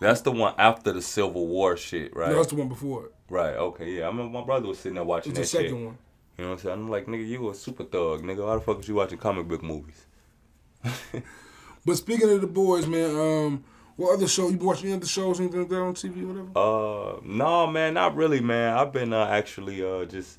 That's the one after the Civil War shit, right? No, that's the one before it. Right. Okay. Yeah. I remember my brother was sitting there watching It's the that shit. second one. You know what I'm saying? I'm like, nigga, you a super thug, nigga. Why the fuck is you watching comic book movies? But speaking of the boys, man, um, what other show you been watching? Any other shows, anything like that on TV, whatever? Uh, no, man, not really, man. I've been uh, actually uh just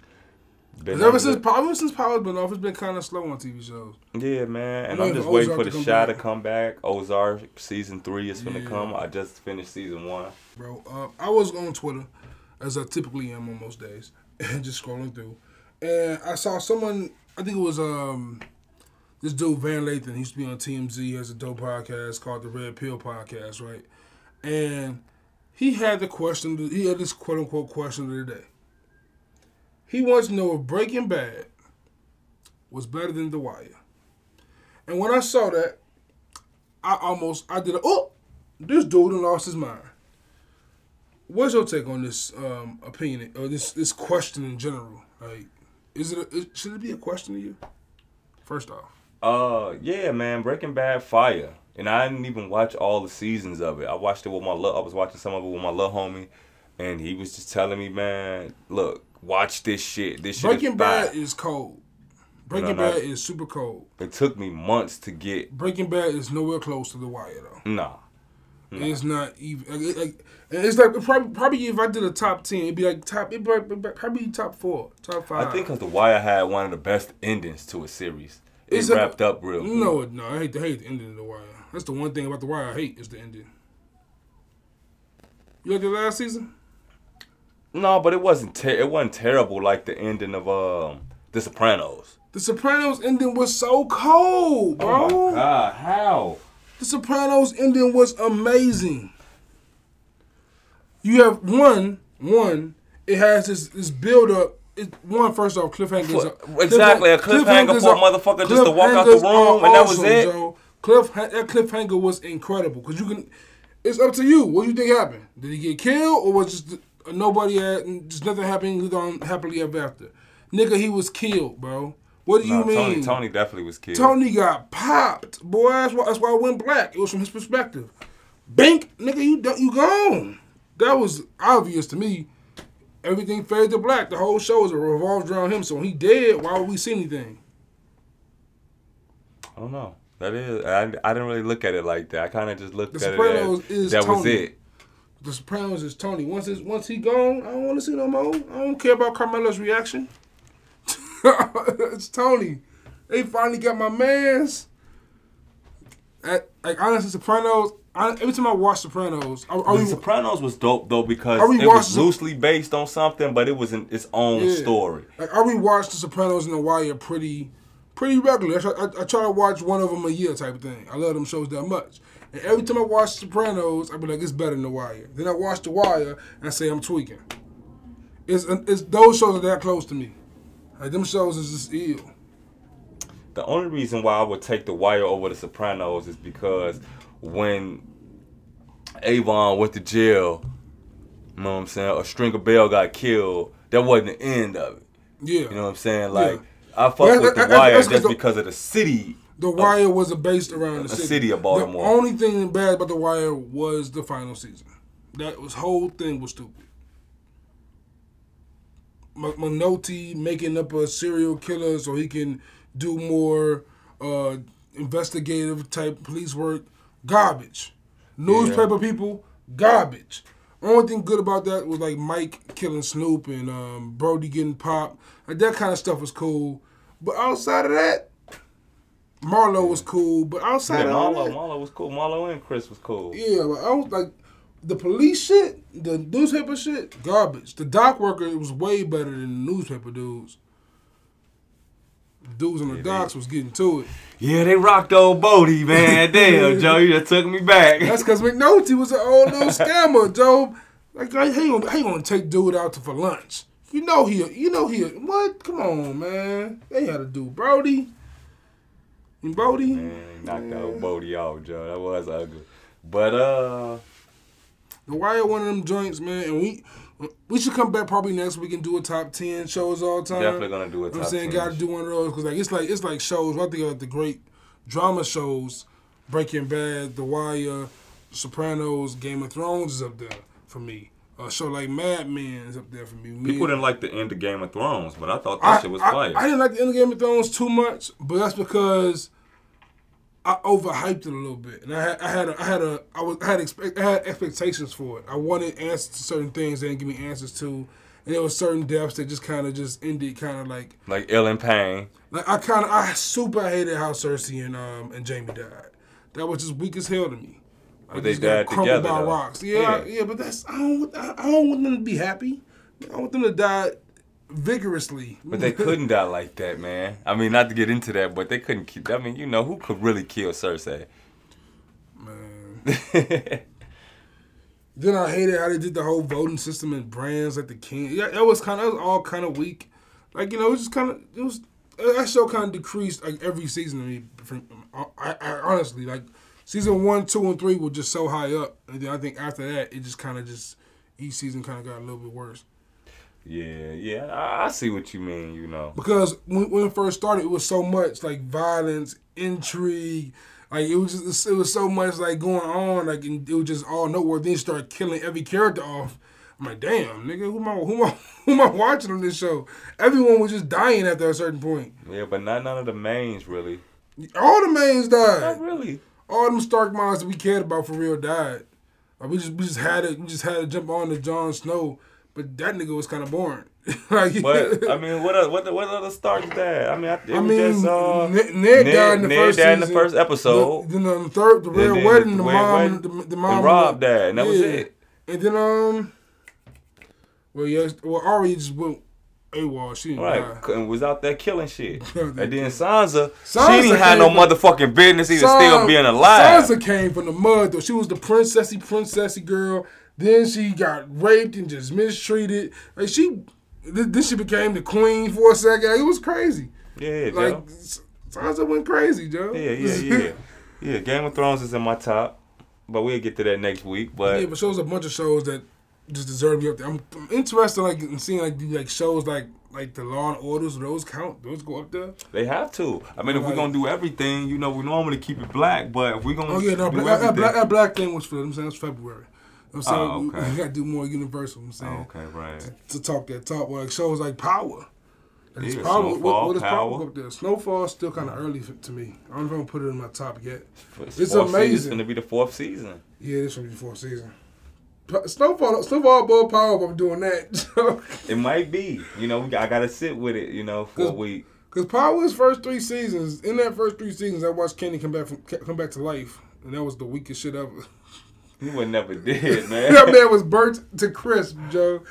been ever since the- Power, ever since Power's been off, it's been kind of slow on TV shows. yeah, man, and I'm I'm just waiting Ozark for the shot to come back. Ozark season three is gonna Yeah. come. I just finished season one. bro. Uh, I was on Twitter, as I typically am on most days, and just scrolling through, and I saw someone. I think it was um, this dude Van Lathan. He used to be on TMZ. He has a dope podcast called the Red Pill Podcast, right? And he had the question. He had this quote unquote question of the day. He wants to know if Breaking Bad was better than The Wire. And when I saw that, I almost I did a oh, this dude lost his mind. What's your take on this um, opinion or this this question in general? Like, is it a, should it be a question to you? First off, Uh, yeah, man, Breaking Bad fire, and I didn't even watch all the seasons of it. I watched it with my little. I was watching some of it with my little homie, and he was just telling me, man, look, watch this shit. This shit Breaking is Bad is cold. Breaking. Bad is super cold. It took me months to get. Breaking Bad is nowhere close to The Wire though. Nah, It's not even. Like, like, it's like probably, probably if I did a top ten, it'd be like top. It'd be probably top four, top five. I think because The Wire had one of the best endings to a series. It It's a- wrapped up real. good. No, no, I hate the hate the ending of the Wire. That's the one thing about the Wire I hate is the ending. You like the last season? No, but it wasn't. Ter- it wasn't terrible like the ending of um The Sopranos. The Sopranos ending was so cold, bro. Oh god, how? The Sopranos ending was amazing. You have one, one. It has this this build up. It, one first off, cliffhangers. For- exactly, a cliffhanger for a motherfucker just to walk out the room and that was awesome, it? Joe. Cliff that cliffhanger was incredible because you can. It's up to you. What do you think happened? Did he get killed or was just nobody had just nothing happened? He gone happily ever after. Nigga, he was killed, bro. What do you mean? Tony, Tony definitely was killed. Tony got popped, boy. That's why, that's why it went black. It was from his perspective. Bank, nigga, you don't, you gone. That was obvious to me. Everything fades to black. The whole show is revolved around him. So when he dead, why would we see anything? I don't know. That is, I, I didn't really look at it like that. I kind of just looked The at Sopranos it as is that was it. The Sopranos is Tony. Once it's, once he gone, I don't want to see no more. I don't care about Carmela's reaction. it's Tony. They finally got my man's. At, like honestly, Sopranos. I, every time I watch Sopranos, I, I The re- Sopranos was dope though because it was loosely based on something, but it was in its own Yeah. story. Like I rewatched The Sopranos and The Wire pretty, pretty regularly. I try, I, I try to watch one of them a year type of thing. I love them shows that much. And every time I watch Sopranos, I be like, it's better than The Wire. Then I watch The Wire and I say I'm tweaking. It's uh, it's those shows are that close to me. Like them shows is just ill. The only reason why I would take The Wire over The Sopranos is because when Avon went to jail, you know what I'm saying, or Stringer Bell got killed, that wasn't the end of it. Yeah. You know what I'm saying? Like Yeah. I fuck Well, with The that- that- Wire just the- because of the city. The Wire was based around the city. city of Baltimore. The only thing bad about The Wire was the final season. That was whole thing was stupid. McNulty making up a serial killer so he can do more uh, investigative type police work. Garbage. Newspaper people, garbage. Only thing good about that was like Mike killing Snoop and um, Bodie getting popped. Like that kind of stuff was cool. But outside of that, Marlo was cool. But outside Yeah, of Marlo, that, Marlo was cool. Marlo and Chris was cool. yeah, but I was like, the police shit, the newspaper shit, garbage. The dock worker was way better than the newspaper dudes. Dudes on the Yeah, docks was getting to it. Yeah, they rocked old Bodie, man. Damn, Joe, you just took me back. That's because McNulty was an old little scammer, Joe. Like, how you gonna, how gonna take dude out to for lunch? You know he, you know he, what? Come on, man. They had to do Bodie. And Bodie. Man, knocked out Bodie off, Joe. That was ugly. But uh The Wire, one of them joints, man, and we we should come back probably next week and do a top ten shows all time. Definitely gonna do a You know top I'm saying, 10. got to do one of those because like it's like it's like shows. I think of the great drama shows, Breaking Bad, The Wire, Sopranos, Game of Thrones is up there for me. A show like Mad Men is up there for me. Me- People didn't like the end of Game of Thrones, but I thought that I, shit was I- fire. I didn't like the end of Game of Thrones too much, but that's because I overhyped it a little bit, and I had I had a, I had a I was I had expect, I had expectations for it. I wanted answers to certain things they didn't give me answers to, and there was certain depths that just kind of just ended kind of like like ill and pain. like I kind of I super hated how Cersei and um and Jaime died. That was just weak as hell to me. But they died together, by though. rocks. Yeah, Yeah. yeah, but that's I don't I I don't want them to be happy. I want them to die vigorously. But they couldn't die like that, man. I mean, not to get into that, but they couldn't. Kill, I mean, you know, who could really kill Cersei? Man. Then I hated how they did the whole voting system and brands like the king. Yeah, it was kind of all kind of weak. Like you know, it was just kind of it was that show kind of decreased like every season to me. From, uh, I, I honestly like season one, two, and three were just so high up, and then I think after that it just kind of just each season kind of got a little bit worse. Yeah, yeah, I, I see what you mean. You know, because when, when it first started, it was so much like violence, intrigue. Like it was just it was so much like going on, like and it was just all nowhere. Then you start killing every character off. I'm like, damn, nigga, who am I who am I, who am I watching on this show? Everyone was just dying after a certain point. yeah, but not none of the mains really. All the mains died. Not really. All them Stark minds that we cared about for real died. Like we just we just had to we just had to jump on to Jon Snow, but that nigga was kind of boring. like, But I mean, what other, what the- what other Starks died? I mean, I, it I was mean, just uh, Ned, Ned died in the Ned first died in the first episode. The, then on the third, the red then wedding, the the mom, the, the and mom, Robb died, and that was it. And then um, well yes, well Arya just went AWOL. She didn't Right, die. and was out there killing shit. And then did. Sansa, Sansa she didn't have no motherfucking business even San- still being alive. Sansa came from the mud though. She was the princessy, princessy girl. Then she got raped and just mistreated. Like she, th- then she became the queen for a second. Like, it was crazy. Yeah, Like Sansa went crazy, Joe. Yeah, yeah, yeah. yeah, Game of Thrones is in my top, but we'll get to that next week. But Yeah, but shows a bunch of shows that just deserve to be up there. I'm, I'm interested like in seeing like like shows like like the Law and Orders. Those count. Those go up there. they have to. I mean, if we're gonna do everything, you know, we normally keep it black, but if we're gonna Oh yeah, no, do black, that, black, that black thing was for saying it's February. I'm saying Oh, we- okay. we, gotta do more universal. I'm saying Oh, okay, right. to talk that talk. Like shows like Power. Yeah, Power Snowfall, what, what is Power up there? Snowfall's still kind of early for, to me. I don't know if I'm gonna put it in my top yet. It's, It's fourth season. amazing. It's gonna be the fourth season. Yeah, this will be the fourth season. Snowfall, Snowfall above Power. If I'm doing that. It might be. You know, I gotta sit with it. You know, for a week. Cause Power's first three seasons, in that first three seasons, I watched Kenny come back from come back to life, and that was the weakest shit ever. He would never did, man. that man was burnt to crisp, Joe.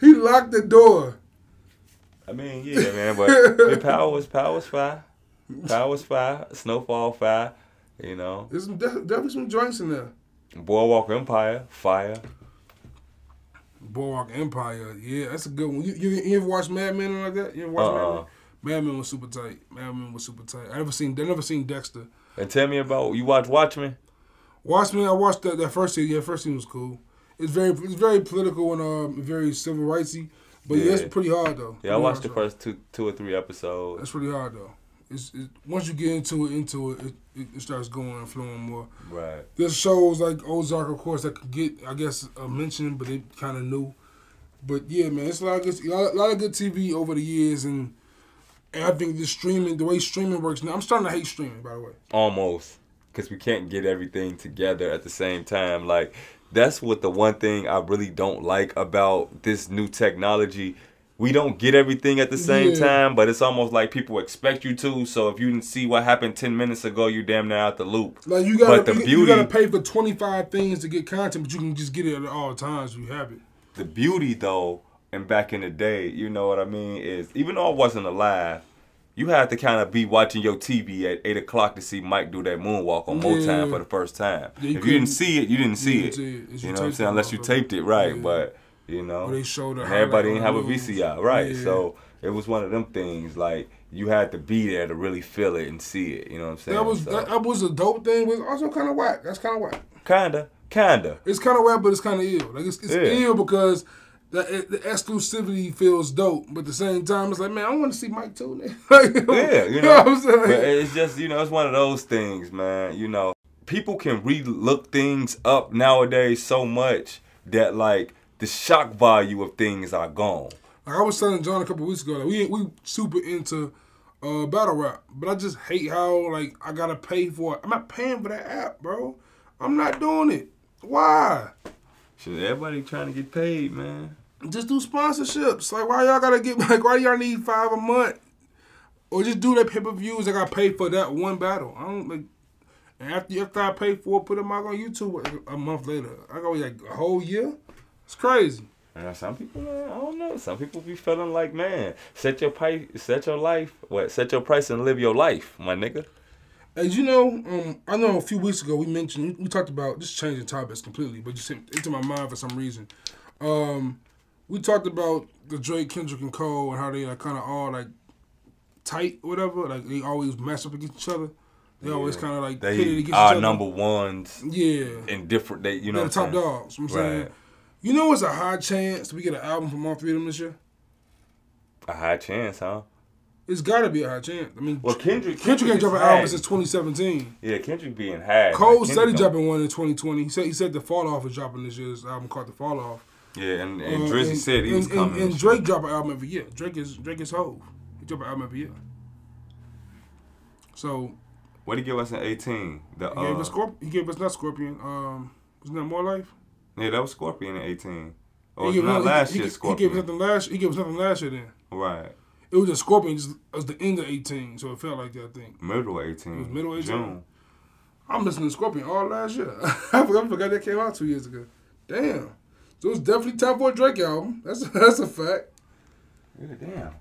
He locked the door. I mean, yeah, man, but the power was power was fire. Power was fire. Snowfall fire. You know, There's some, definitely some joints in there. Boardwalk Empire fire. Boardwalk Empire, yeah, that's a good one. You, you, you ever watch Mad Men or like that? You ever watch Mad Uh-uh. Men? Mad Men was super tight. Mad Men was super tight. I never seen, I never seen Dexter. And tell me about you watch Watchmen. Watchmen, I watched that, that first season. Yeah, first season was cool. It's very, it's very political and um, very civil rightsy. But yeah, Yeah. it's pretty hard though. Yeah, I watched the show. first two two or three episodes. That's really hard though. It's, it, once you get into it, into it, it, it, it starts going and flowing more. Right. There's shows like Ozark, of course, that could get, I guess, a mention, but it kind of new. But yeah, man, it's a lot of good, a lot of good TV over the years, and, and I think the streaming, the way streaming works now, I'm starting to hate streaming, by the way. Almost. Because we can't get everything together at the same time. Like, that's what the one thing I really don't like about this new technology. We don't get everything at the same Yeah. time, but it's almost like people expect you to. So if you didn't see what happened 10 minutes ago, you're damn near out the loop. Like you gotta, But the you, you gotta pay for 25 things to get content, but you can just get it at all times. You have it. the beauty though, and back in the day, you know what I mean, is even though I wasn't alive, you had to kind of be watching your TV at eight o'clock to see Mike do that moonwalk on Motown for the first time. Yeah, you if you didn't see it, you didn't see it. it. You know what I'm saying? Unless you taped it right, Yeah. but you know, they showed everybody didn't have a highlight on the VCR, right? So it was one of them things like you had to be there to really feel it and see it. You know what I'm saying? That was So, that, that was a dope thing, but also kind of whack. That's kind of whack. kinda, Kinda. It's kind of whack, but it's kind of ill. Like it's, it's Yeah. ill because the, the exclusivity feels dope, but at the same time, it's like, man, I want to see Mike too. Like, Yeah, you you know. know what I'm saying? But it's just, you know, it's one of those things, man. You know, people can re-look things up nowadays so much that like the shock value of things are gone. Like I was telling John a couple weeks ago, like we we super into uh, battle rap, but I just hate how like I gotta pay for it. I'm not paying for that app, bro. I'm not doing it. Why? Shit, everybody trying to get paid, man. Just do sponsorships. Like why y'all gotta get like why do y'all need five a month? Or just do that pay per views. I gotta pay for that one battle. I don't like. And after after I pay for it, put them out on YouTube a month later. I go like a whole year. It's crazy. And some people, man, I don't know. Some people be feeling like, man, set your price, set your life, what? Set your price and live your life, my nigga. As you know, um, I know a few weeks ago we mentioned we talked about just changing topics completely, but just into my mind for some reason. Um, we talked about the Drake, Kendrick, and Cole and how they like kind of all like tight, whatever. Like they always match up against each other. They always kind of like They are number ones Yeah, in different. They, you know, the top dogs. You know what I'm saying. You know, it's a high chance we get an album from all three of them this year. A high chance, huh? It's got to be a high chance. I mean, Well, Kendrick, Kendrick ain't dropping an album high. since 2017. Yeah, Kendrick being high. Cole man. said he dropping one in 2020. He said he said the Fall Off is dropping this year's album called The Fall Off. Yeah, and, and Drizzy said he was coming. And, and Drake drop an album every year. Drake is Drake is Hove. He drop an album every year. So What did he give us in 18? The he gave uh, us Scorp- He gave us not Scorpion. Um, wasn't that More Life? yeah, that was Scorpion in 18. Or he was gave not last he, year he, he gave us nothing last. He gave us nothing last year. Then right, it was a Scorpion. It was the end of 18, so it felt like that. I think middle 18. It was middle 18? June. I'm listening to Scorpion all last year. I forgot, I forgot that came out two years ago. Damn. So it's definitely time for a Drake album. That's that's a fact. Yeah, damn.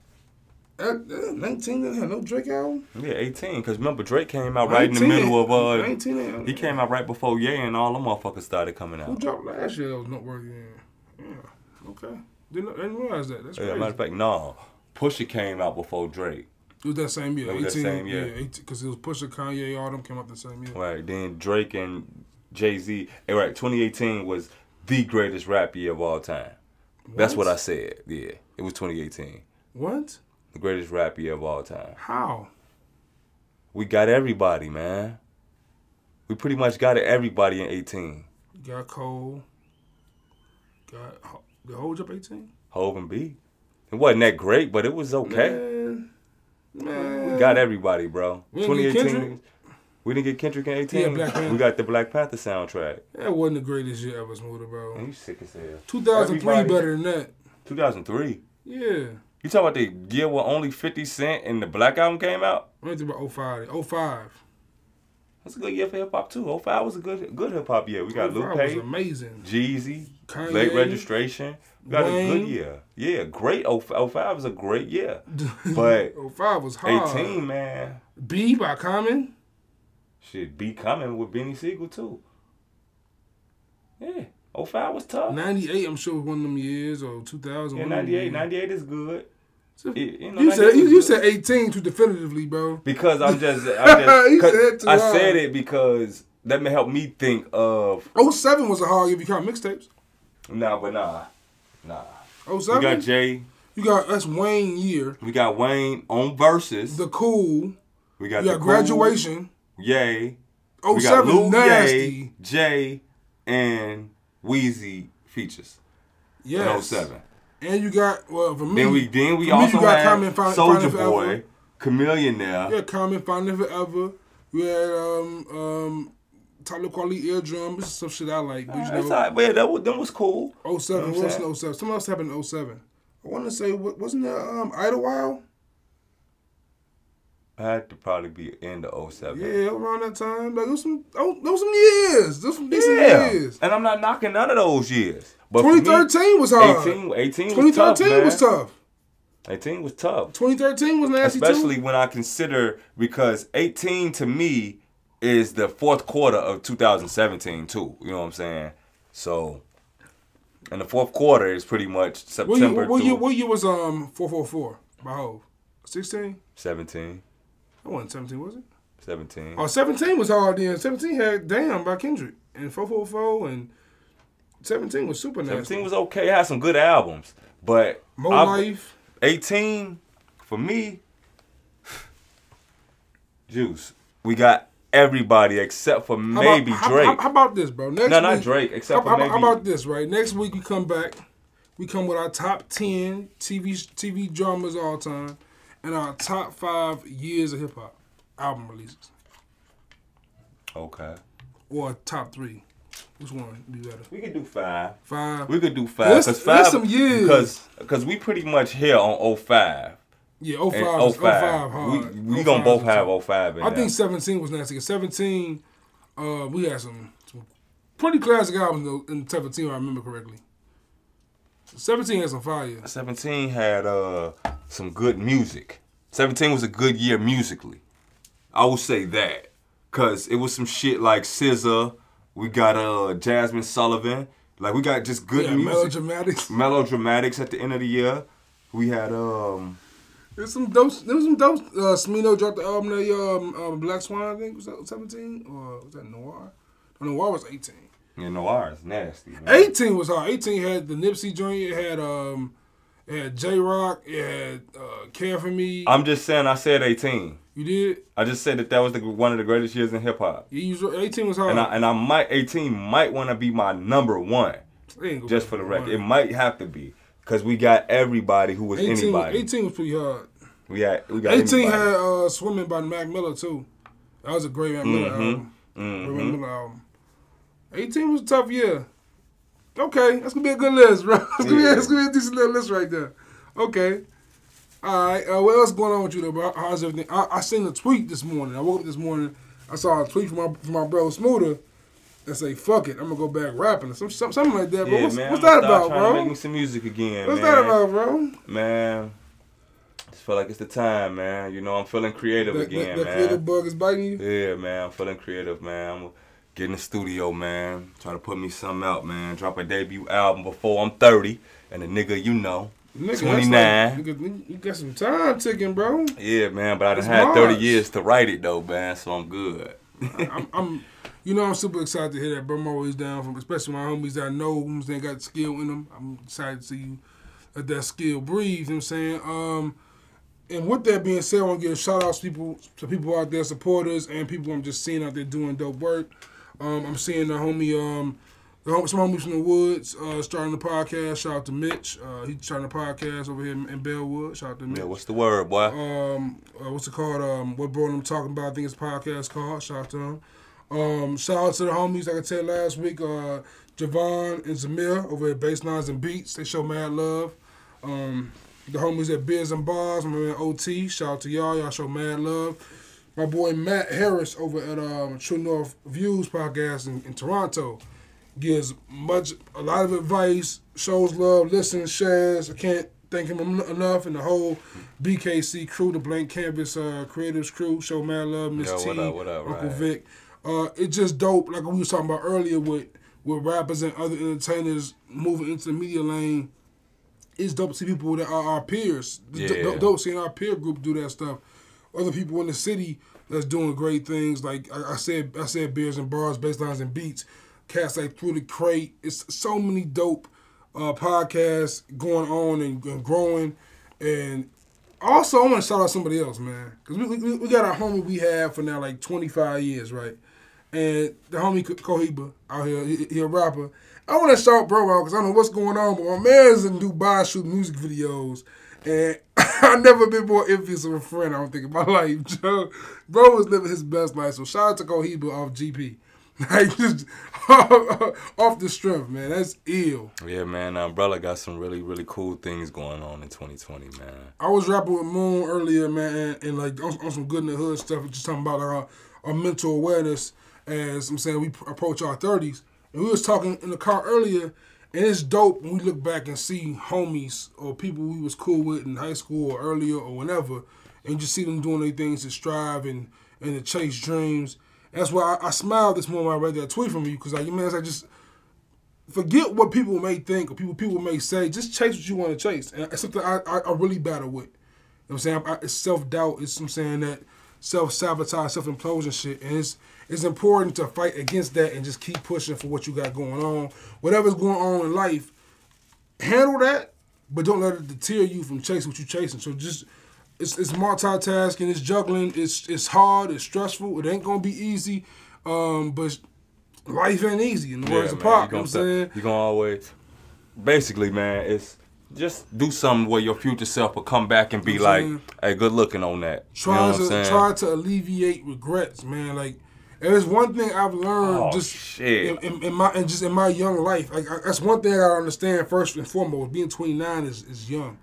At, uh, 19 didn't have no Drake album. Yeah, 18. Because remember, Drake came out right in the middle of uh. 19 ain't- He came out right before Ye and all them motherfuckers started coming out. Who dropped last year that was noteworthy? Yeah. yeah. Okay. Didn't, didn't realize that. That's Yeah, crazy. matter of fact, no. Pusha came out before Drake. it was that same year. It was that same year. Yeah, because it was Pusha, Kanye, all them came out the same year. Right. Then Drake and Jay Z. Right. 2018 was the greatest rap year of all time. That's what I said. Yeah. It was 2018. What? The greatest rap year of all time. How? We got everybody, man. We pretty much got everybody in 18. You got Cole. Got the up 18? Hove and B. It wasn't that great, but it was okay. Man. Man. We got everybody, bro. We didn't 2018. We didn't get Kendrick in 18. Yeah, we got the Black Panther soundtrack. That wasn't the greatest year ever, Smoother, bro. You sick as hell. 2003 Everybody- better than that. 2003. Yeah. You talking about the year where only 50 Cent and the Black Album came out? I went through about 05. 05. That's a good year for hip hop too. 05 was a good good hip hop year. We got 05 was Lupe, amazing. Jeezy, Kanye, late registration. We got a good year. Yeah, great. 05 was a great year. But 05 was hard. 18, man. Be by Common. Shit, B. Coming with Beanie Sigel too. Yeah, 05 was tough. 98, I'm sure was one of them years, or 2000. Yeah, one of them 98. 98 is good. So- It- you know, You said you, you said 18 too definitively, bro. Because I'm just, I'm just said I hard. said it because that may help me think of 07 was a hard year if you count mixtapes. nah, but nah, nah. 07? You got Jay, you got that's Wayne year. we got Wayne on verses. The Cool. we got You the got Cool, graduation. Yay. we got 07 Luke nasty. Ye, Jay, and Weezy features Yes. in 07. And you got well for me. Then we then we for me, also you got had Soulja. Boy, Chameleon there. Yeah, Common Finding Forever. You had um um Talib Kweli Eardrum. This is some shit I like. But you know, right, but yeah, that was, that was cool. 07. You know what in 07? Something else happened in 07. I want to say, wasn't there um, Idlewild? I had to probably be in the 07. Yeah, around that time. Like, those some, oh, those some years. Those some decent Yeah. years. And I'm not knocking none of those years. But for me, 2013 was hard. 18, 18 was 2013 tough, man. was tough. 18 was tough. 2013 was nasty Especially too. when I consider, because 18 to me is the fourth quarter of 2017 too. You know what I'm saying? So, and the fourth quarter is pretty much What September year, what, year, what year was um 4:44 by Hove? 16? 17. That wasn't 17, was it? 17. Oh, 17 was hard then. 17 had Damn by Kendrick. and 4:44 and 17 was super nasty. 17 was okay. It had some good albums, but More I- life. 18 for me. Juice. We got everybody except for How maybe about, Drake. How, how about this, bro? Next No, not week- Drake, except how, for maybe- how about this, right? Next week we come back. We come with our top 10 TV TV dramas all time and our top five years of hip hop album releases. okay. Or top three. Which one would be better? We could do five. Five. We could do five. There's- Cause there's five some years. Because because we pretty much here on 05. yeah, 05, And 05, 05. hard. We, we gonna both have tough. 05 in I there. think 17 was nasty. 'cause 17, uh, we had some, some pretty classic albums in 17, if I remember correctly. 17 had some fire. 17 had uh some good music. 17 was a good year musically. I will say that. Cause it was some shit like SZA. We got uh Jazmine Sullivan. Like we got just good Yeah, music. melodramatics. Melodramatics at the end of the year. We had um There's some dope. There was some dope. Uh, Smino dropped the album that um, um Black Swan. I think was that 17 or was that Noir? No, Noir was 18. You know ours nasty. Man. 18 was hard. 18 had the Nipsey joint. It had um, it had Jay Rock. It had uh, Care for Me. I'm just saying I said 18. you did. I just said that that was the, one of the greatest years in hip hop. You used 18 was hard. And I and I might 18 might want to be my number one. It ain't gonna Just for the one. record. It might have to be. Cause we got everybody who was 18, anybody. 18 was pretty hard. We had we got 18 anybody. had uh, Swimming by Mac Miller too. That was a great Mac Miller Mm-hmm. album. Great Mac Miller album. 18 was a tough year. Okay, that's gonna be a good list, bro. That's gonna, be, Yeah. that's gonna be a decent little list right there. Okay. All right. Uh, what else going on with you, though, bro? How's everything? I, I seen a tweet this morning. I woke up this morning. I saw a tweet from my from my bro Smoother that say, "Fuck it, I'm gonna go back rapping," or some, some something like that. Bro, Yeah, what's, man. what's that about, bro? Make me some music again, What's man. that about, bro? Man, just feel like it's the time, man. You know, I'm feeling creative That, again, that, that man. creative bug is biting you. Yeah, man. I'm feeling creative, man. I'm get in the studio, man. Try to put me something out, man. Drop a debut album before I'm 30, and a nigga, you know, Nigga, 29. Like, nigga, you got some time ticking, bro. Yeah, man. But I done had 30 years to write it though, man. So I'm good. I'm, I'm, you know, I'm super excited to hear that, bro. I'm always down from, especially my homies that I know who's they got skill in them. I'm excited to see you let that skill breathe. You know what I'm saying? Um, and with that being said, I want to give shout outs to people, to people out there, supporters, and people I'm just seeing out there doing dope work. Um, I'm seeing the homie, um, the hom- some homies from the woods uh, starting the podcast. Shout out to Mitch. Uh, he's starting a podcast over here in, in Bellwood. Shout out to Mitch Yeah, what's the word, boy? um, uh, what's it called? Um, what bro I'm talking about? I think it's podcast called. Shout out to him. Um, shout out to the homies. Like I said last week, uh, Javon and Zamir over at Baselines and Beats. They show mad love. Um, the homies at Beers and Bars, my man OT. Shout out to y'all. Y'all show mad love. My boy Matt Harris over at um, True North Views podcast in, in Toronto gives much a lot of advice, shows love, listens, shares. I can't thank him en- enough, and the whole BKC crew, the Blank Canvas uh, Creatives crew, show mad love, Miss Yo, T, what up, what up, Uncle right. Vic. Uh, it's just dope, like we was talking about earlier with with rappers and other entertainers moving into the media lane. It's dope to see people that are our peers. It's Yeah. dope, dope seeing our peer group do that stuff. Other people in the city that's doing great things. Like I, I said, I said beers and bars, baselines and beats. Cats like through the crate. It's so many dope uh, podcasts going on and, and growing. And also, I want to shout out somebody else, man, because we, we, we got our homie we have for now like 25 years, right? And the homie Cohiba out here, he, he a rapper. I want to shout bro out because I don't know what's going on, but my man's in Dubai shooting music videos. And I've never been more envious of a friend, I don't think, in my life. Joe, bro was living his best life. So shout out to Cohiba off GP. Like, just off the strength, man. That's ill. Yeah, man. Uh, Umbrella got some really, really cool things going on in 2020, man. I was rapping with Moon earlier, man, and, and like on, on some good in the hood stuff, just talking about our, our mental awareness as I'm saying we approach our thirties. And we was talking in the car earlier, and it's dope when we look back and see homies or people we was cool with in high school or earlier or whenever, and just see them doing their things to strive and and to chase dreams. That's why I, I smiled this morning when I read that tweet from you because like you man, I just forget what people may think or people people may say. Just chase what you want to chase, and it's something I, I, I really battle with. You know what I'm saying? I, it's self doubt. It's I'm saying that self sabotage, self implosion shit. And it's it's important to fight against that and just keep pushing for what you got going on. Whatever's going on in life, handle that, but don't let it deter you from chasing what you're chasing. So just it's it's multitasking, it's juggling, it's it's hard, it's stressful. It ain't gonna be easy, um, but life ain't easy. In the words of Pop, you know what I'm saying you're gonna always, basically, man, it's just do something where your future self will come back and be You know like, I'm saying? "Hey, good looking on that." try you know what I'm to try to alleviate regrets, man. Like it is one thing I've learned Oh, just shit. In, in, in my and just in my young life. Like I, that's one thing I understand first and foremost. Being 29 is is young.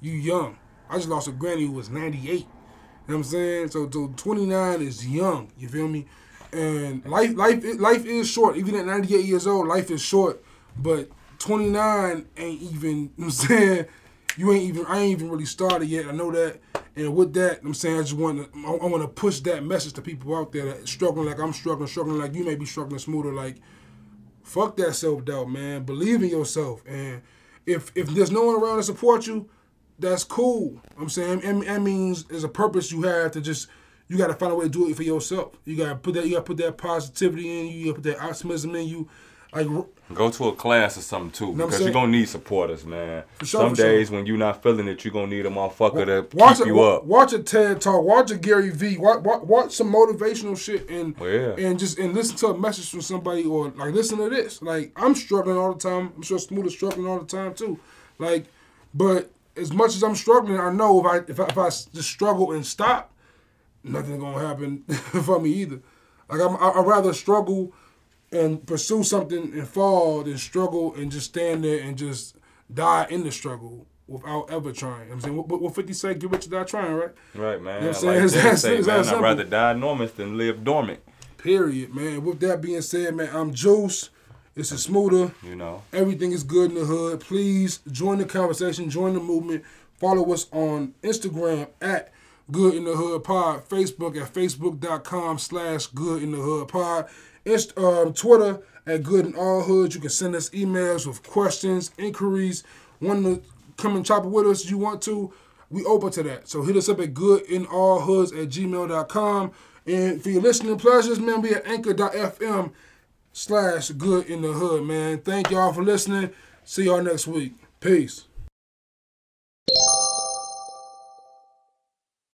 You young. I just lost a granny who was 98. You know what I'm saying? So, so 29 is young. You feel me? And life, life, life is short. Even at 98 years old, life is short. But 29 ain't even. You know I'm saying? You ain't even. I ain't even really started yet. I know that. And with that, I'm saying I just want to. I, want to push that message to people out there that struggling like I'm struggling, struggling like you may be struggling smoother. Like fuck that self doubt, man. Believe in yourself, and if if there's no one around to support you, that's cool. I'm saying that means there's a purpose you have to just you got to find a way to do it for yourself. You got to put that you got to put that positivity in you. You got to put that optimism in you. Like Go to a class or something too, because you're gonna need supporters, man. For sure, Some for sure. days when you're not feeling it, you're gonna need a motherfucker to watch keep a, you up. Watch a TED talk. Watch a Gary V. Watch, watch, watch some motivational shit and Oh, yeah. and just and listen to a message from somebody or like listen to this. Like I'm struggling all the time. I'm sure Smooth is struggling all the time too. Like, but as much as I'm struggling, I know if I if I, if I just struggle and stop, nothing's gonna happen for me either. Like I'm, I, I'd rather struggle and pursue something and fall than struggle and just stand there and just die in the struggle without ever trying. I'm saying, what, what 50 say, get rich or die trying, right? Right, man. You know what I'm like saying? It's they that- say, it's man, I'd rather die dormant than live dormant. Period, man. With that being said, man, I'm Juice. It's a Smoother. You know. Everything is good in the hood. Please join the conversation, join the movement. Follow us on Instagram at Good in the Hood Pod, Facebook at facebook.com slash Good in the Hood Pod, Inst- um, Twitter at Good in All Hoods. You can send us emails with questions, inquiries, want to come and chop it with us you want to. We open to that. So hit us up at goodinallhoods at gmail.com. And for your listening pleasures, man, we at anchor.fm slash good in the hood, man. Thank y'all for listening. See y'all next week. Peace.